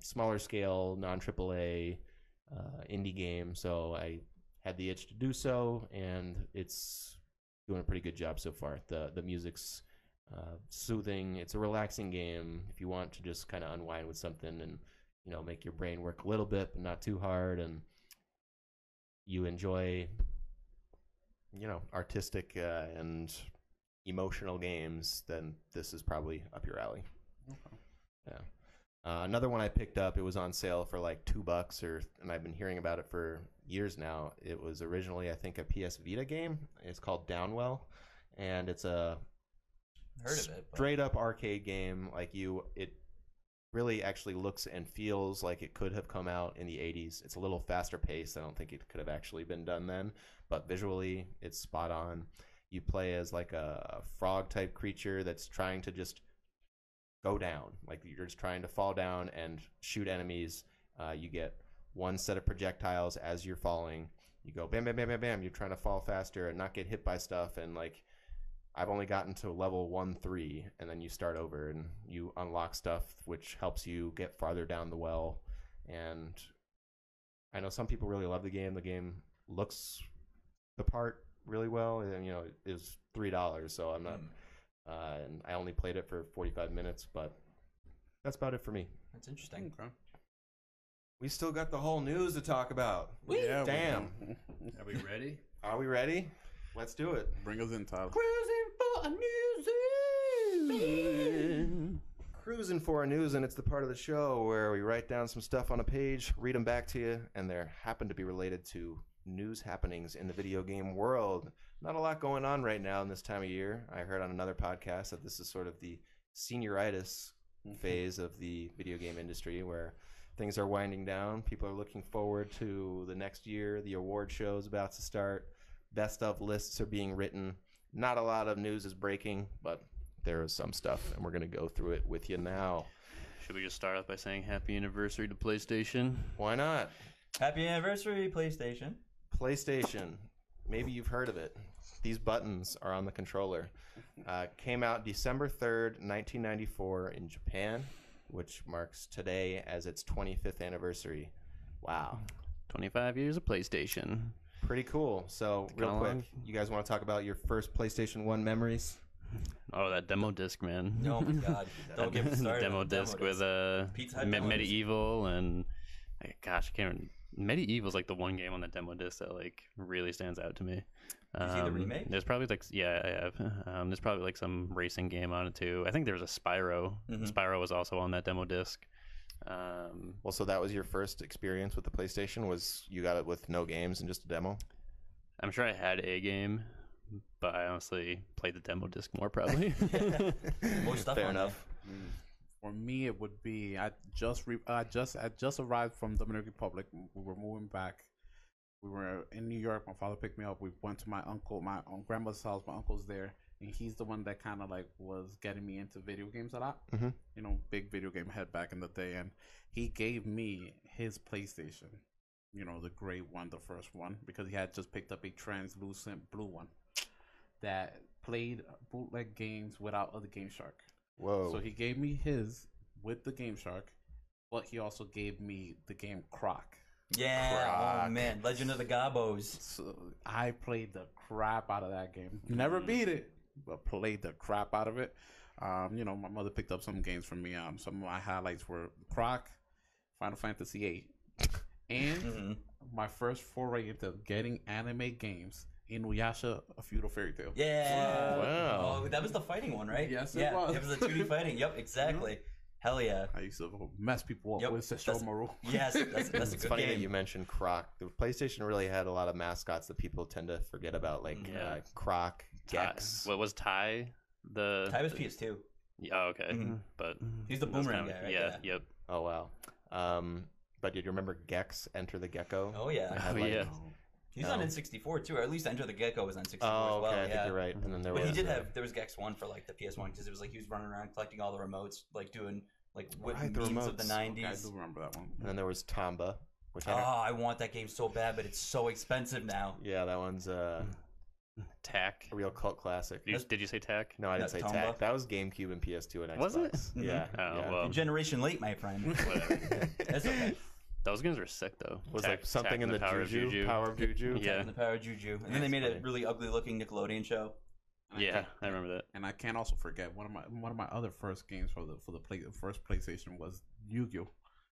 smaller scale, non AAA uh, indie game. So I had the itch to do so, and it's doing a pretty good job so far. the The music's uh, soothing. It's a relaxing game if you want to just kind of unwind with something and you know make your brain work a little bit, but not too hard, and you enjoy you know artistic uh, and emotional games. Then this is probably up your alley. Yeah. Uh, another one I picked up. It was on sale for like two bucks, or and I've been hearing about it for years now. It was originally, I think, a PS Vita game. It's called Downwell, and it's a Heard of it. straight up arcade game. Like you, it really actually looks and feels like it could have come out in the 80s. It's a little faster paced. I don't think it could have actually been done then, but visually, it's spot on. You play as like a frog type creature that's trying to just go down. Like you're just trying to fall down and shoot enemies. Uh, you get one set of projectiles as you're falling. You go bam, bam, bam, bam, bam. You're trying to fall faster and not get hit by stuff. And like, I've only gotten to level one, three, and then you start over and you unlock stuff, which helps you get farther down the well. And I know some people really love the game. The game looks the part really well, and you know, it is three dollars, so I'm not. Mm, Uh, and I only played it for 45 minutes, but that's about it for me. That's interesting. Okay. We still got the whole news to talk about. Yeah, we- Damn. [LAUGHS] Are we ready? Are we ready? Let's do it. Bring us in, Tyler. Cruising for a news. Cruising for a news, and it's the part of the show where we write down some stuff on a page, read them back to you, and they happen to be related to news happenings in the video game world. Not a lot going on right now in this time of year. I heard on another podcast that this is sort of the senioritis mm-hmm. phase of the video game industry where things are winding down. People are looking forward to the next year. The award show is about to start. Best of lists are being written. Not a lot of news is breaking, but there is some stuff, and we're going to go through it with you now. Should we just start off by saying happy anniversary to PlayStation? Why not? Happy anniversary, PlayStation. PlayStation. Maybe you've heard of it. These buttons are on the controller. Uh, came out December 3rd, 1994 in Japan, which marks today as its 25th anniversary. Wow. 25 years of PlayStation. Pretty cool. So, real Kinda quick, long. you guys want to talk about your first PlayStation 1 memories? Oh, that demo disc, man. [LAUGHS] Oh my god. Don't [LAUGHS] get me started. demo on disc with uh, Pizza Hut Me- demo MediEvil and eh, gosh, I can't. Remember. MediEvil's like the one game on the demo disc that like really stands out to me. you see the Um, remake? There's probably like yeah, I have. Um, there's probably like some racing game on it too. I think there was a Spyro. Mhm. Spyro was also on that demo disc. Um, Well, so that was your first experience with the PlayStation was you got it with no games and just a demo? I'm sure I had a game, but I honestly played the demo disc more probably. [LAUGHS] More stuff Fair on enough. Mm. For me, it would be I just re- I just I just arrived from Dominican Republic. We were moving back. We were in New York. My father picked me up. We went to my uncle, my um, grandmother's house. My uncle's there, and he's the one that kind of like was getting me into video games a lot. Mhm. You know, big video game head back in the day, and he gave me his PlayStation. You know, the gray one, the first one, because he had just picked up a translucent blue one that played bootleg games without other Game Shark. Whoa. So he gave me his with the Game Shark, but he also gave me the game Croc. Yeah. Oh man. Legend of the Gobbos. So I played the crap out of that game. Never beat it, but played the crap out of it. Um, you know, my mother picked up some games for me. Um, some of my highlights were Croc, Final Fantasy VIII, and hmm my first foray into getting anime games, Inuyasha: A Feudal Fairy Tale. Yeah. Wow. Oh, that was the fighting one, right? Yes, it yeah, was. It was the 2D fighting. Yep, [LAUGHS] exactly. Hell yeah. I used to mess people up Yep, with that's- Sesshomaru. [LAUGHS] Yes, that's, that's a [LAUGHS] it's good funny game. that you mentioned Croc. The PlayStation really had a lot of mascots that people tend to forget about, like Yeah. uh, Croc, Ty- Gex. what was Ty? The Ty was PS2. Yeah, oh, okay, Mhm. but He's the boomerang kinda- guy, right? Yeah, yep. Oh wow. Um, but did you remember Gex, Enter the Gecko? Oh yeah. Oh, like, yeah. He's No. on N64 too, or at least Enter the Gecko was on 64 Oh, as well. okay. I yeah. think you're right. And then there But was he did uh, have there was Gex One for like the PS1 because it was like he was running around collecting all the remotes, like doing like what Right, the memes of the remotes. Okay, I '90s. do remember that one. And then there was Tomba. which Oh, I don't, I want that game so bad, but it's so expensive now. yeah, that one's uh, Tak. a real cult classic. Did you, did you say Tak? No, I didn't That say Tomba? Tak. That was GameCube and PS2 and Xbox. Was it? Mm-hmm. Yeah. Oh, yeah. well. Generation late, my friend. [LAUGHS] Whatever. [LAUGHS] That's okay. Those games were sick though. was Tak- like something in and the, Power of Juju, Power of Juju. Yeah. And the Power of Juju, and then they made funny. a really ugly looking Nickelodeon show. And I Yeah, can't- I remember that. And I can't also forget one of my one of my other first games for the for the play, first PlayStation was Yu-Gi-Oh.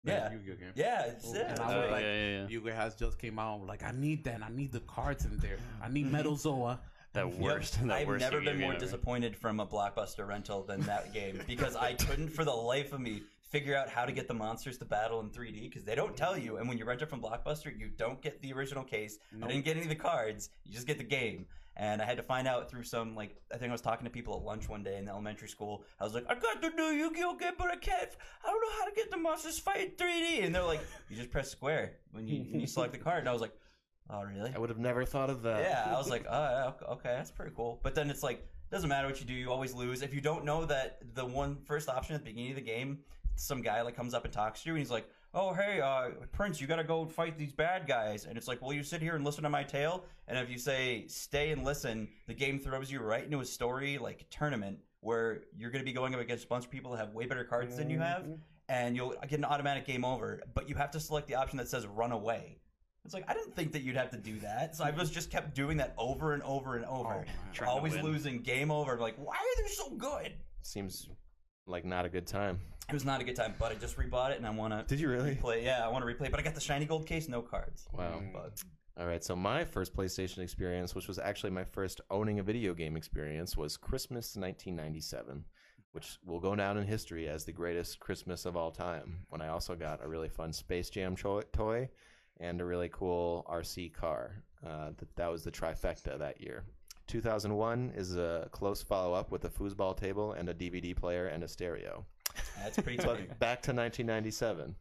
Yeah. Yu-Gi-Oh game. Yeah, it's, Oh, yeah. and it's I Oh, like, yeah, yeah, yeah. Yu-Gi-Oh has just came out. Like I need that. I need the cards in there. I need mm-hmm. Metalzoa. That Yep. worst. That I've worst never been more game ever. disappointed from a blockbuster rental than that game because I couldn't for the life of me figure out how to get the monsters to battle in 3D because they don't tell you. And when you rent it from Blockbuster, you don't get the original case. I didn't get any of the cards. You just get the game. And I had to find out through some like I think I was talking to people at lunch one day in the elementary school. I was like, I got the new Yu-Gi-Oh game, but I can't. I don't know how to get the monsters fight in 3D. And they're like, you just press square when you when you select the card. And I was like, oh really? I would have never thought of that. Yeah, I was like, [LAUGHS] oh, okay, that's pretty cool. But then it's like, doesn't matter what you do, you always lose. If you don't know that the one first option at the beginning of the game, some guy like comes up and talks to you, and he's like, oh hey, uh, Prince, you gotta go fight these bad guys, and it's like, well, you sit here and listen to my tale, and if you say stay and listen, the game throws you right into a story like tournament where you're gonna be going up against a bunch of people that have way better cards than you have, and you'll get an automatic game over, but you have to select the option that says run away. It's like I didn't think that you'd have to do that, so I was just kept doing that over and over and over, man. Trying to always losing, game over. Like, why are they so good? Seems like not a good time. It was not a good time, but I just rebought it and I want to Did you really? play. Yeah, I want to replay, but I got the shiny gold case, no cards. Wow. But All right, so my first PlayStation experience, which was actually my first owning a video game experience, was Christmas 1997, which will go down in history as the greatest Christmas of all time. When I also got a really fun Space Jam toy and a really cool RC car. Uh, that, that was the trifecta that year. 2001 is a close follow up with a foosball table and a DVD player and a stereo. That's pretty. But [LAUGHS] back to 1997.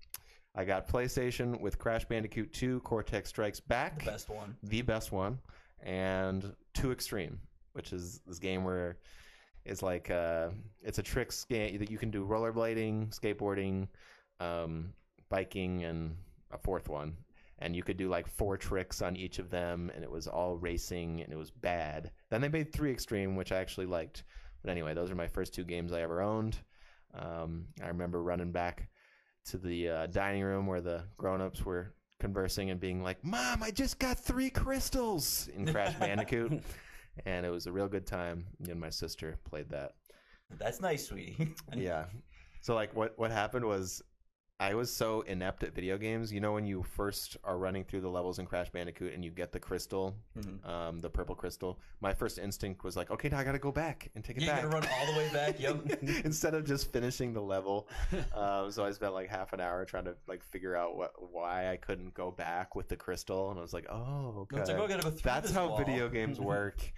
I got PlayStation with Crash Bandicoot 2 Cortex Strikes Back the best one. the best one, and Two Extreme, which is this game where it's like uh, it's a tricks game that you can do rollerblading, skateboarding, um, biking, and a fourth one. And you could do like four tricks on each of them, and it was all racing, and it was bad. Then they made Three Extreme, which I actually liked. But anyway, those are my first two games I ever owned. Um, I remember running back to the uh, dining room where the grown-ups were conversing and being like, "Mom, I just got three crystals in Crash [LAUGHS] Bandicoot," and it was a real good time. Me and my sister played that. That's nice, sweetie. [LAUGHS] Yeah. So like, what what happened was. I was so inept at video games. You know, when you first are running through the levels in Crash Bandicoot and you get the crystal, Mhm. um, the purple crystal, my first instinct was like, okay, now I got to go back and take it You back. gotta run all the way back. Yep. [LAUGHS] instead of just finishing the level. [LAUGHS] Um, so I spent like half an hour trying to like figure out what why I couldn't go back with the crystal, and I was like, oh, okay. It's like, oh, I gotta go That's how wall. video games [LAUGHS] work.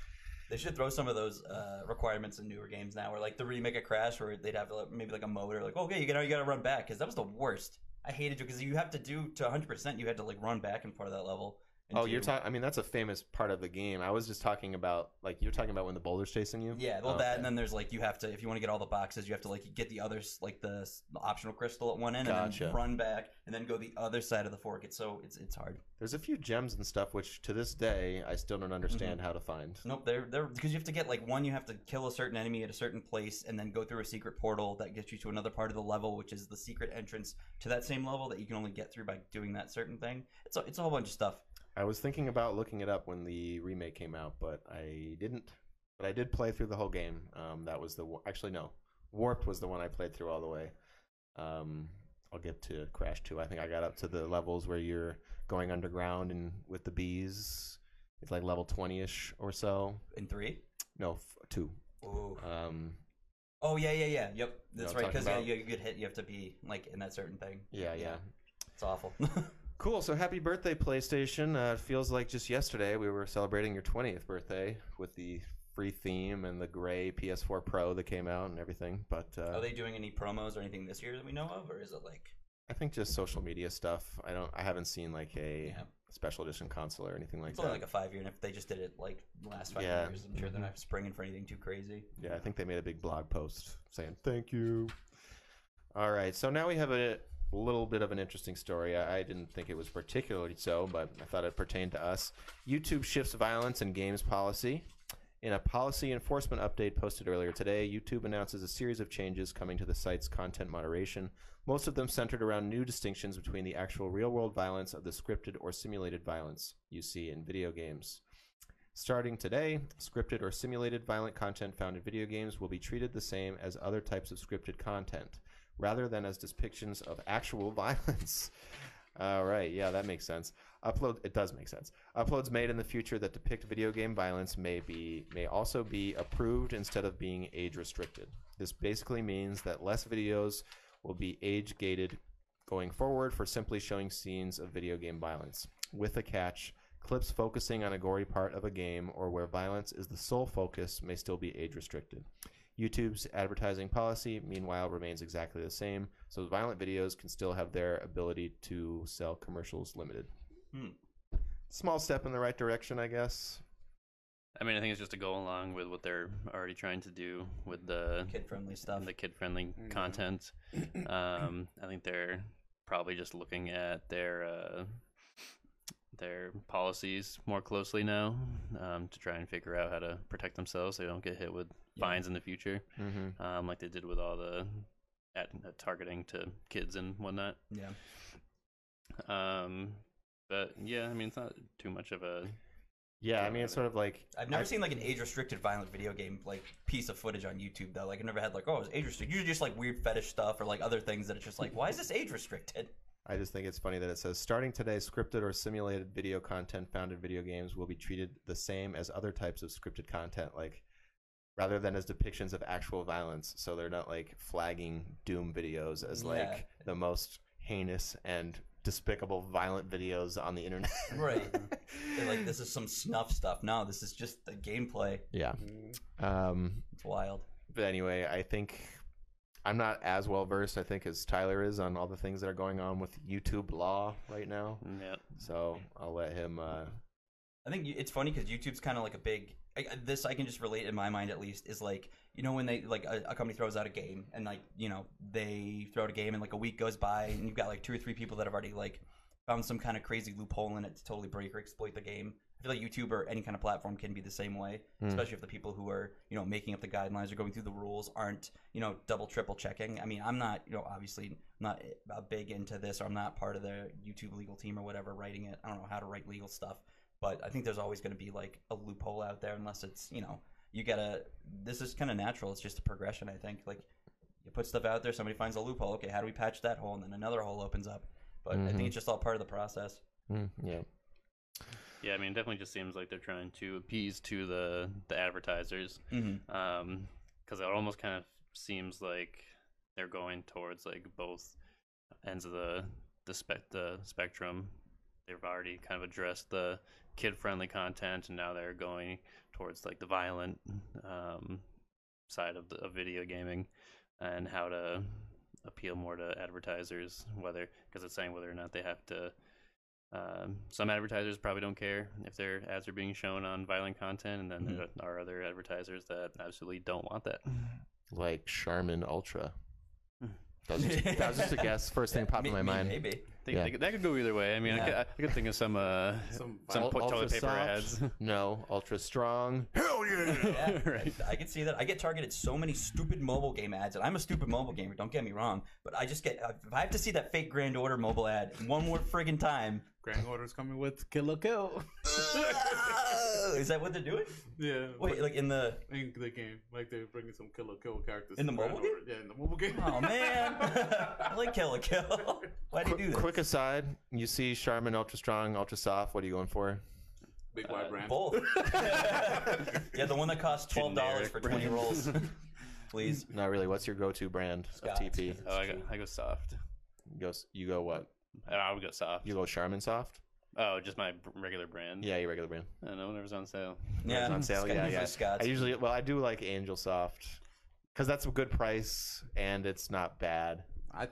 They should throw some of those uh, requirements in newer games now, where like the remake of Crash, where they'd have like, maybe like a mode or like, okay, you gotta you gotta run back because that was the worst. I hated it because you have to do to 100. percent You had to like run back in part of that level. Oh, you're talking. I mean, that's a famous part of the game. I was just talking about like you're talking about when the boulder's chasing you. Yeah, well, Oh, that and then there's like you have to if you want to get all the boxes, you have to like get the others like the, s- the optional crystal at one end and Gotcha. then run back and then go the other side of the fork. It's so it's it's hard. There's a few gems and stuff which to this day I still don't understand mm-hmm. how to find. Nope, they're they're because you have to get like one, you have to kill a certain enemy at a certain place, and then go through a secret portal that gets you to another part of the level, which is the secret entrance to that same level that you can only get through by doing that certain thing. It's a, it's a whole bunch of stuff. I was thinking about looking it up when the remake came out, but I didn't. But I did play through the whole game. Um, that was the actually no, Warped was the one I played through all the way. Um, I'll get to Crash 2. I think I got up to the levels where you're going underground and with the bees. It's like level 20ish or so. In three. No, f- 2. Ooh. Um, Oh yeah, yeah, yeah. Yep, that's what I'm right. Because yeah, you, you get hit, you have to be like in that certain thing. yeah, yeah. It's awful. [LAUGHS] Cool. So happy birthday, PlayStation. Uh, it feels like just yesterday we were celebrating your 20th birthday with the free theme and the gray PS4 Pro that came out and everything. But uh, Are they doing any promos or anything this year that we know of, or is it like I think just social media stuff. I don't. I haven't seen like a Yeah. special edition console or anything like that. It's only that. like a five year, and if they just did it like last five Yeah. years, I'm sure they're not springing for anything too crazy. Yeah, I think they made a big blog post saying thank you. All right, so now we have a little bit of an interesting story. I, I didn't think it was particularly so, but I thought it pertained to us. YouTube shifts violence and games policy. In a policy enforcement update posted earlier today, YouTube announces a series of changes coming to the site's content moderation, most of them centered around new distinctions between the actual real world violence of the scripted or simulated violence you see in video games. Starting today, scripted or simulated violent content found in video games will be treated the same as other types of scripted content, rather than as depictions of actual [LAUGHS] violence. All right, yeah, that makes sense. Upload it does make sense. Uploads made in the future that depict video game violence may be may also be approved instead of being age restricted. This basically means that less videos will be age gated going forward for simply showing scenes of video game violence. With a catch, clips focusing on a gory part of a game or where violence is the sole focus may still be age restricted. YouTube's advertising policy, meanwhile, remains exactly the same, so violent videos can still have their ability to sell commercials limited. Hmm. Small step in the right direction, I guess. I mean, I think it's just to go along with what they're already trying to do with the Kid friendly stuff. the kid friendly Mhm. content. [COUGHS] Um, I think they're probably just looking at their uh, their policies more closely now um, to try and figure out how to protect themselves so they don't get hit with Yeah. fines in the future, Mm-hmm. um, like they did with all the at, uh, targeting to kids and whatnot. yeah. Um, but yeah, I mean, it's not too much of a Yeah, I mean, it's sort of like I've never I- seen like an age restricted violent video game like piece of footage on YouTube though. Like I've never had like oh it's age restricted. Usually just like weird fetish stuff or like other things that it's just like why is this age restricted? I just think it's funny that it says starting today, scripted or simulated video content found in video games will be treated the same as other types of scripted content, like rather than as depictions of actual violence. So they're not like flagging Doom videos as like the most heinous and despicable violent videos on the internet. [LAUGHS] Right. They're like this is some snuff stuff. No, this is just the gameplay. yeah. Mm-hmm. Um, It's wild. but anyway, I think I'm not as well versed, I think, as Tyler is on all the things that are going on with YouTube law right now. yeah. So I'll let him. Uh, I think it's funny because YouTube's kind of like a big. I, this I can just relate in my mind at least is like you know when they like a, a company throws out a game and like you know they throw out a game and like a week goes by and you've got like two or three people that have already like found some kind of crazy loophole in it to totally break or exploit the game. I feel like YouTube or any kind of platform can be the same way, Hmm. especially if the people who are you know making up the guidelines or going through the rules aren't you know double triple checking. I mean I'm not you know obviously not uh, big into this or I'm not part of the YouTube legal team or whatever writing it. I don't know how to write legal stuff but I think there's always going to be like a loophole out there unless it's you know you gotta this is kind of natural it's just a progression I think like you put stuff out there somebody finds a loophole okay how do we patch that hole and then another hole opens up but I Mhm. think it's just all part of the process mm, yeah. Yeah, I mean, it definitely just seems like they're trying to appease to the the advertisers, mm-hmm. um, because it almost kind of seems like they're going towards like both ends of the the spec the spectrum. They've already kind of addressed the kid friendly content, and now they're going towards like the violent um, side of the of video gaming and how to appeal more to advertisers, whether because it's saying whether or not they have to um, some advertisers probably don't care if their ads are being shown on violent content, and then Mhm. there are other advertisers that absolutely don't want that. Like Charmin Ultra. Hmm. That was, just, that was just a [LAUGHS] guess. First thing popped in my May- mind. maybe They, Yeah. they that could go either way. I mean, I, could, I could think of some uh, [LAUGHS] Some some Ul- toilet paper soft? ads. [LAUGHS] No, ultra strong. Hell yeah! [LAUGHS] yeah, Right. I can see that. I get targeted so many stupid mobile game ads, and I'm a stupid mobile gamer. Don't get me wrong, but I just get if I have to see that Fate/Grand Order mobile ad one more friggin' time. Grand Order's coming with Kill la Kill. Is that what they're doing? yeah. Wait, like in the in the game, like they're bringing some Kill la Kill characters In the to Grand mobile game? Order. Yeah, in the mobile game. Oh man, I like Kill la Kill. Why do you do Quick, this? Quick aside, you see Charmin Ultra Strong, Ultra Soft. What are you going for? Big Y Uh, brand. Both. [LAUGHS] yeah, the one that costs twelve dollars for twenty rolls. [LAUGHS] Please. Not really. What's your go-to brand of TP? Oh, I go, I go soft. You go, you go what? I would go soft. You go Charmin Soft? Oh, just my regular brand. Yeah, your regular brand. I don't know whenever's on sale. Yeah, It's on sale. Scott- Yeah, yeah. Scott's. I usually, well, I do like Angel Soft because that's a good price and it's not bad. I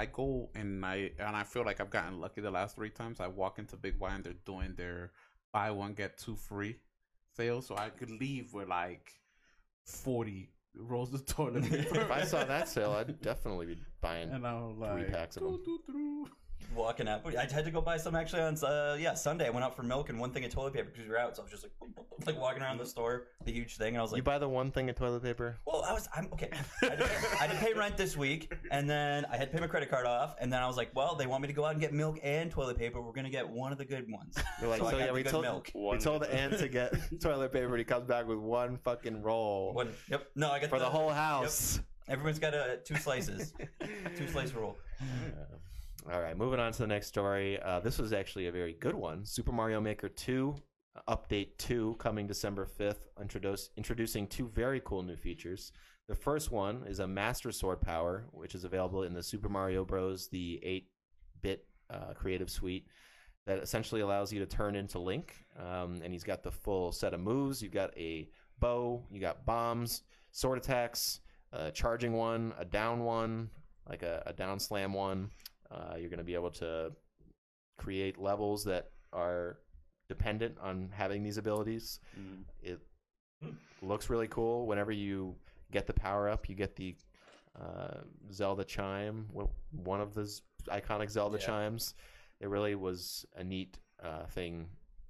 I go and I and I feel like I've gotten lucky the last three times. I walk into Big Y and they're doing their buy one get two free sale, so I could leave with like forty rolls of toilet paper. [LAUGHS] If I saw that [LAUGHS] sale, I'd definitely be buying and I was three packs of them. "Doo, doo, doo." Walking out, I had to go buy some actually on uh, yeah Sunday. I went out for milk and one thing of toilet paper because we were out. So I was just like, boop, boop, boop, like walking around the store, the huge thing, and I was like, You buy the one thing of toilet paper? well, I was I'm okay. I had, to pay, I had to pay rent this week, and then I had to pay my credit card off, and then I was like, well, they want me to go out and get milk and toilet paper. We're gonna get one of the good ones. You're like, So I so, got yeah, we good told milk. we told good Ann to [LAUGHS] get toilet paper, and he comes back with one fucking roll One, yep. No, I got for the whole house. Everyone's got a two slices, two slice rule. [LAUGHS] All right, moving on to the next story. Uh, this was actually a very good one. Super Mario Maker 2 uh, Update 2 coming December 5th, introduce, introducing two very cool new features. The first one is a Master Sword power, which is available in the Super Mario Bros. the 8-bit uh, creative suite that essentially allows you to turn into Link. Um, and he's got the full set of moves. You've got a bow, you got bombs, sword attacks, a charging one, a down one, like a, a down slam one. Uh, you're going to be able to create levels that are dependent on having these abilities. Mm. It looks really cool. Whenever you get the power up, you get the uh, Zelda chime, one of those iconic Zelda Yeah. chimes. It really was a neat uh, thing.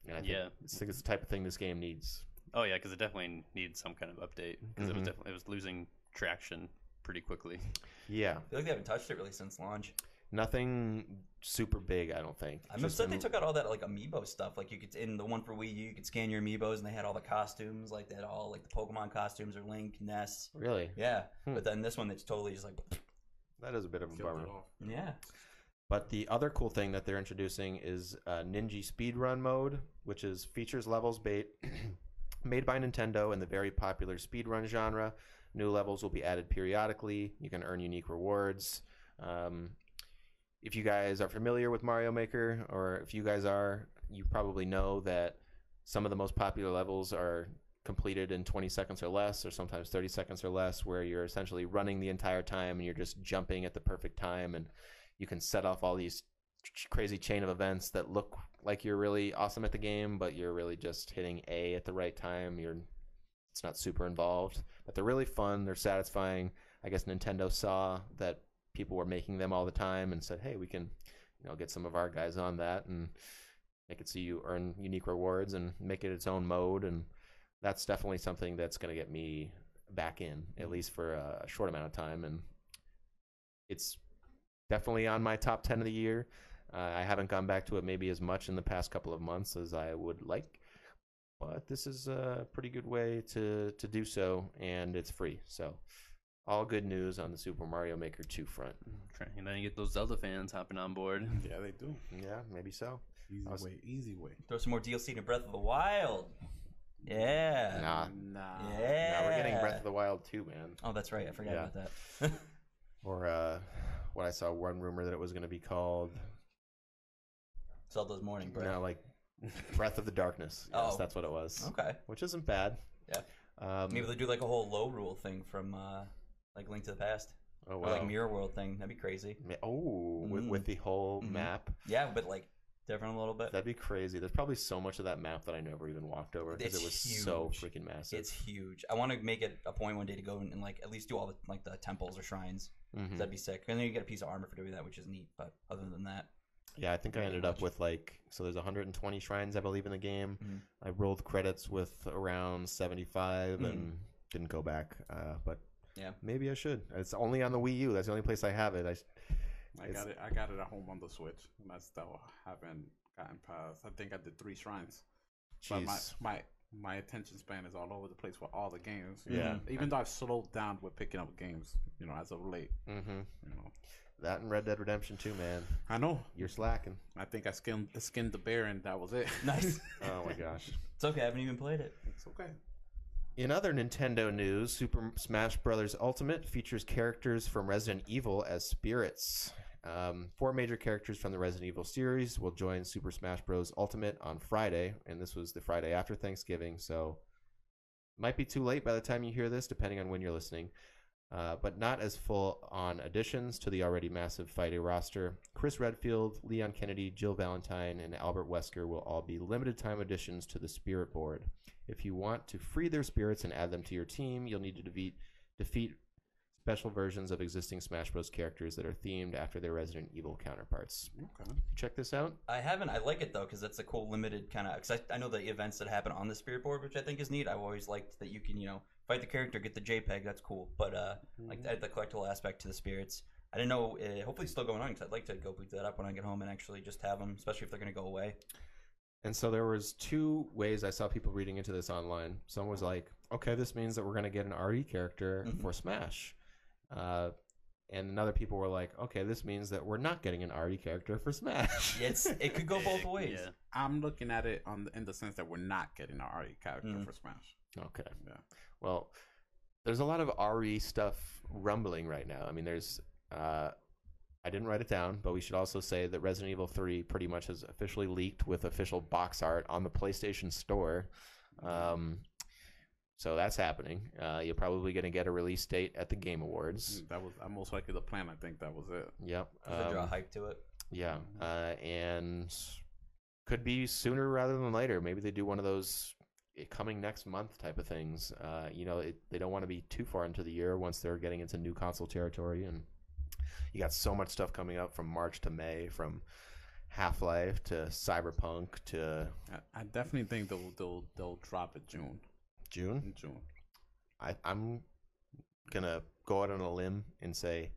And I think, Yeah. I think it's the type of thing this game needs. Oh yeah, because it definitely needs some kind of update because it was Mhm. definitely it was losing traction pretty quickly. Yeah, I feel like they haven't touched it really since launch. Nothing super big, I don't think. I'm Just upset they took out all that like amiibo stuff. Like you could in the one for Wii U, you could scan your amiibos, and they had all the costumes. Like they had all like the Pokemon costumes or Link, Ness. Really, Yeah, Hmm. but then this one, it's totally just like, [LAUGHS] that is a bit of a Killed bummer. yeah. But the other cool thing that they're introducing is uh, Ninja Speedrun mode, which is features levels bait [CLEARS THROAT] made by Nintendo in the very popular speedrun genre. New levels will be added periodically. You can earn unique rewards. Um, if you guys are familiar with Mario Maker, or if you guys are, you probably know that some of the most popular levels are completed in 20 seconds or less, or sometimes 30 seconds or less, where you're essentially running the entire time and you're just jumping at the perfect time and you can set off all these crazy chain of events that look like you're really awesome at the game, but you're really just hitting A at the right time. You're it's not super involved, but they're really fun. They're satisfying. I guess Nintendo saw that people were making them all the time and said, "Hey, we can, you know, get some of our guys on that and make it so you earn unique rewards and make it its own mode." And that's definitely something that's going to get me back in, at least for a short amount of time. And it's definitely on my top 10 of the year. Uh, I haven't gone back to it maybe as much in the past couple of months as I would like, but this is a pretty good way to, to do so, and it's free. So, all good news on the Super Mario Maker 2 front. And then you get those Zelda fans hopping on board. [LAUGHS] Yeah, they do. Yeah, maybe so. Easy I was- way, easy way. Throw some more DLC to Breath of the Wild. Yeah. Nah, Nah. Yeah. nah, we're getting Breath of the Wild 2, man. Oh, that's right. I forgot Yeah. about that. [LAUGHS] Or uh, what I saw one rumor that it was going to be called, Zelda's Morning Breath. no, like [LAUGHS] Breath of the Darkness. Yes, Oh. that's what it was. Okay. Which isn't bad. Yeah. Um, Maybe they'll do like a whole Lorule thing from uh, like Link to the Past. oh, Or like. Mirror World thing. That'd be crazy. Ma- Oh, with, Mm. with the whole Mhm. map. Yeah, but like different a little bit. That'd be crazy. There's probably so much of that map that I never even walked over because It's it was so huge. freaking massive. It's huge. I want to make it a point one day to go and, and, like at least do all the like the temples or shrines. Mhm. That'd be sick. And then you get a piece of armor for doing that, which is neat. But other than that, Yeah, I think I ended up with like so there's 120 shrines I believe in the game. Mhm. I rolled credits with around 75 Mhm. and didn't go back. Uh, but Yeah. maybe I should. It's only on the Wii U. That's the only place I have it. I, I got it. I got it at home on the Switch, and I still haven't gotten past. I think I did three shrines. But my, jeez. my my attention span is all over the place with all the games. Yeah. Even though I've slowed down with picking up games, you know, as of late. Mm-hmm. You know, That and Red Dead Redemption too, man. I know. You're slacking. I think I skinned skinned the bear, and that was it. nice. [LAUGHS] Oh my gosh. it's okay. I haven't even played it. it's okay. In other Nintendo news, Super Smash Bros. Ultimate features characters from Resident Evil as spirits. Um, four major characters from the Resident Evil series will join Super Smash Bros. Ultimate on Friday, and this was the Friday after Thanksgiving, so might be too late by the time you hear this, depending on when you're listening. uh, but not as full on additions to the already massive FIDE roster. Chris Redfield, Leon Kennedy, Jill Valentine, and Albert Wesker will all be limited time additions to the Spirit Board. If you want to free their spirits and add them to your team, you'll need to defeat, defeat special versions of existing Smash Bros. characters that are themed after their Resident Evil counterparts. Okay. Check this out. I haven't. I like it though because it's a cool limited kind of. Because I, I know the events that happen on the spirit board, which I think is neat. I've always liked that you can you know fight the character, get the JPEG. That's cool. But uh, like the, the collectible aspect to the spirits. I didn't know. Uh, hopefully, it's still going on because I'd like to go boot that up when I get home and actually just have them, especially if they're going to go away. And so there was two ways I saw people reading into this online. Some was like, okay, this means that we're going to get an RE character Mhm. for Smash. Uh, and other people were like, okay, this means that we're not getting an RE character for Smash. [LAUGHS] It's it could go [LAUGHS] both ways. Yeah. I'm looking at it on the, in the sense that we're not getting an RE character Mm. for Smash. okay. Yeah. Well, there's a lot of RE stuff rumbling right now. I mean, there's. Uh, I didn't write it down, but we should also say that Resident Evil 3 pretty much has officially leaked with official box art on the PlayStation Store. Um, so that's happening. Uh, you're probably going to get a release date at the Game Awards. Mm, That was uh, most likely the plan. I think that was it. Yep. Because they draw Um, hype to it. yeah. Uh, and could be sooner rather than later. Maybe they do one of those eh, coming next month type of things. Uh, you know, it, they don't want to be too far into the year once they're getting into new console territory. And you got so much stuff coming up from March to May, from Half Life to Cyberpunk to I, I definitely think they'll they'll they'll drop it June. June. In June. I, I'm gonna go out on a limb and say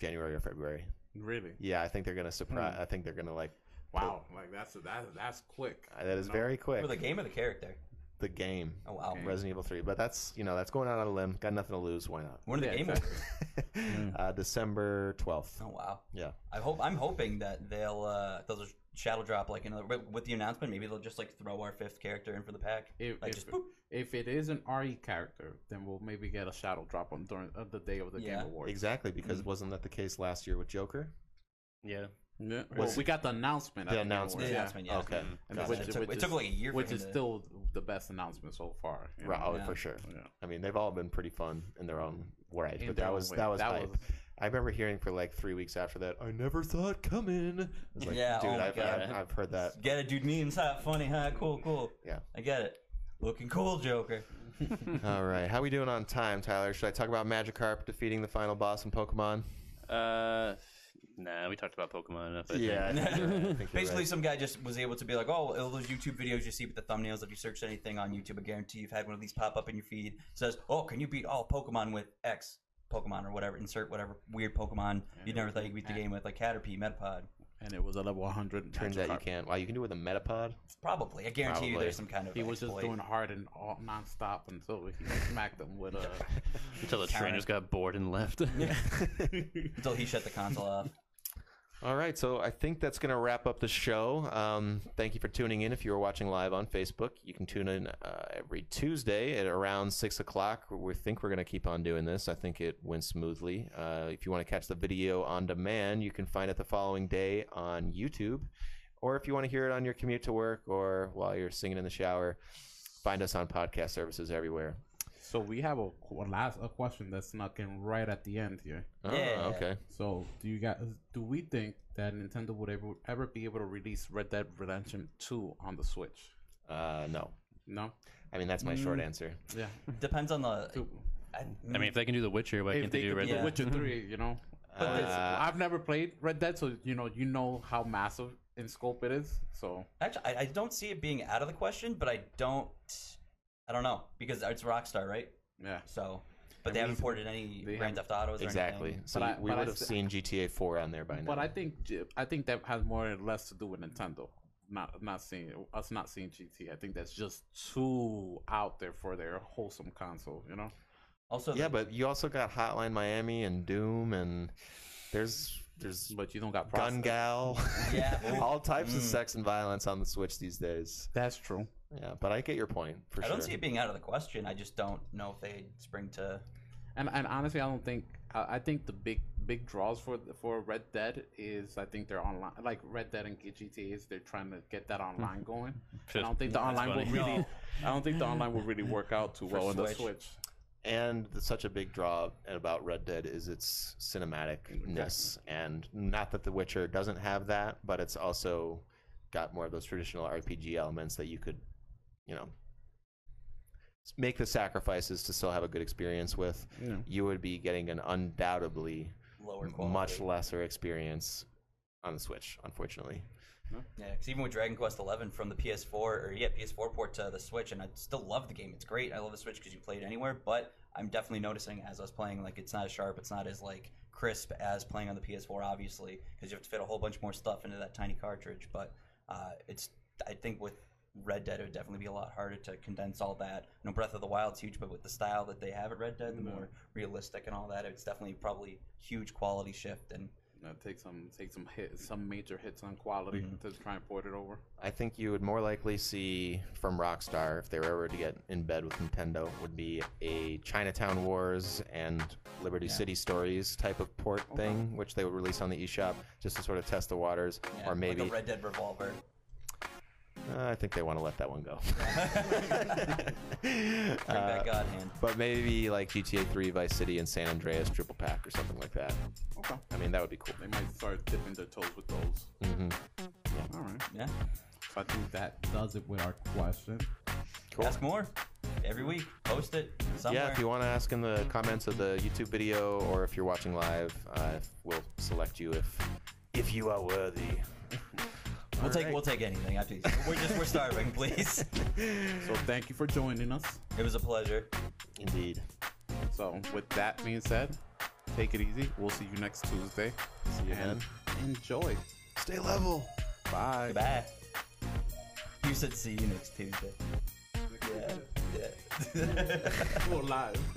January or February. Really? Yeah, I think they're gonna surprise. Hmm. I think they're gonna like. Wow. Like that's that's that's quick. That is No. very quick. For the game of the character. The game. Oh wow. Okay. Resident Evil 3. But that's, you know, that's going out on a limb. Got nothing to lose. Why not? When are the Yeah, game exactly. Awards? [LAUGHS] uh, December 12th. Oh wow. Yeah. I hope I'm hoping that they'll uh they'll just shadow drop like another with, with the announcement. Maybe they'll just like throw our fifth character in for the pack. If, Like if, just if it is an RE character, then we'll maybe get a shadow drop on during uh, the day of the Yeah. Game Awards. Exactly, because Mm-hmm. wasn't that the case last year with Joker? Yeah. Yeah. Well, we got the announcement. The announcement. The announcement, yeah. Okay. And Gotcha. which, It took- which it is, took like a year for which him is to- still the best announcement so far. Right, oh, Yeah. for sure. Yeah. I mean, they've all been pretty fun in their own right. In but that was that was That hype. was- I remember hearing for like three weeks after that. I never saw it coming. I was like, Yeah, dude, oh I've, I've, I've heard that. Get it, dude. Memes, huh? Funny, huh? Cool, cool. Yeah. I get it. Looking cool, Joker. [LAUGHS] All right, how we doing on time, Tyler? Should I talk about Magikarp defeating the final boss in Pokemon? Uh, nah, we talked about Pokemon enough. [LAUGHS] I Yeah, think. think you're right. I Basically, right. some guy just was able to be like, "Oh, all those YouTube videos you see with the thumbnails. If you search anything on YouTube, I guarantee you've had one of these pop up in your feed. Says, "Oh, can you beat all Pokemon with X Pokemon or whatever? Insert whatever weird Pokemon you never thought you could beat the game with, like Caterpie, Metapod. And it was a level 100. Turns out you can't. Wow, you can do it with a Metapod. Probably. I guarantee you, Probably. there's some kind of. He was just exploit. doing hard and all nonstop until he smacked them with a. [LAUGHS] Until the Counter. trainers got bored and left. [LAUGHS] [LAUGHS] until he shut the console off. All right, so I think that's going to wrap up the show. Um, thank you for tuning in. If you are watching live on Facebook, you can tune in uh, every Tuesday at around six o'clock. We think we're going to keep on doing this. I think it went smoothly. Uh, if you want to catch the video on demand, you can find it the following day on YouTube, or if you want to hear it on your commute to work or while you're singing in the shower, find us on podcast services everywhere. So we have a, a last a question that snuck in right at the end here. Oh, Yeah. okay. So do you guys do we think that Nintendo would ever ever be able to release Red Dead Redemption 2 on the Switch? Uh, no, No. I mean that's my short Mm. answer. Yeah. [LAUGHS] Depends on the. Two. I, I mean, if they can do The Witcher, why can't they they do could Red do Yeah. Dead? Witcher 3, [LAUGHS] you know. But Uh, I've never played Red Dead, so you know you know how massive in scope it is. So Actually, I, I don't see it being out of the question, but I don't. I don't know because it's Rockstar, right? yeah. So, but And they haven't ported any they Grand Theft Autos or Exactly. anything. So But I- we but I would have st- seen GTA 4 on there by now. But I think J- I think that has more or less to do with Nintendo. Not not seeing us not seeing GT. I think that's just too out there for their wholesome console. You know. Also, yeah, the- but you also got Hotline Miami and Doom, and there's there's But you don't got Gun. Gal, Yeah. [LAUGHS] all types of Mm. sex and violence on the Switch these days. That's true. Yeah, but I get your point for I sure. don't see it being out of the question. I just don't know if they spring to. And and honestly, I don't think I, I think the big big draws for for Red Dead is I think they're online like Red Dead and GTA is they're trying to get that online going. I don't think the That's online will really No. I don't think the online will really work out too [LAUGHS] For well on the Switch. Switch. And the, such a big draw about Red Dead is its cinematicness, and not that The Witcher doesn't have that, but it's also got more of those traditional RPG elements that you could, you know, make the sacrifices to still have a good experience with. Yeah. You would be getting an undoubtedly Lower quality. much lesser experience on the Switch, unfortunately. Yeah, because even with Dragon Quest XI from the PS4 or yeah PS4 port to the Switch, and I still love the game. It's great. I love the Switch because you play it anywhere. But I'm definitely noticing as I was playing, like it's not as sharp. It's not as like crisp as playing on the PS4, obviously, because you have to fit a whole bunch more stuff into that tiny cartridge. But uh, it's I think with Red Dead, it would definitely be a lot harder to condense all that. You know, Breath of the Wild's huge, but with the style that they have at Red Dead, the more realistic and all that, it's definitely probably huge quality shift. And Uh, take some take some hits, some major hits on quality Mm-hmm. to try and port it over. I think you would more likely see from Rockstar, if they were ever to get in bed with Nintendo, would be a Chinatown Wars and Liberty Yeah. City Stories type of port thing, which they would release on the eShop just to sort of test the waters, yeah, or maybe like a Red Dead Revolver. Uh, I think they want to let that one go. [LAUGHS] Bring back Uh, God Hand. but maybe like GTA 3, Vice City, and San Andreas triple pack or something like that. Okay. I mean, that would be cool. They might start dipping their toes with those. Mm-hmm. All right. Yeah. So I think that Does it with our question. Cool. Ask more every week. Post it somewhere. Yeah, if you want to ask in the comments of the YouTube video, or if you're watching live, uh, we'll select you if if you are worthy. [LAUGHS] we'll take Alright. we'll take anything. I please. We're just we're starving, [LAUGHS] please. so thank you for joining us. It was a pleasure. Indeed. So with that being said, take it easy. We'll see you next Tuesday. See you and then. enjoy. Stay level. Bye. Bye. You said see you next Tuesday. [LAUGHS] Yeah. Yeah. Go live. [LAUGHS]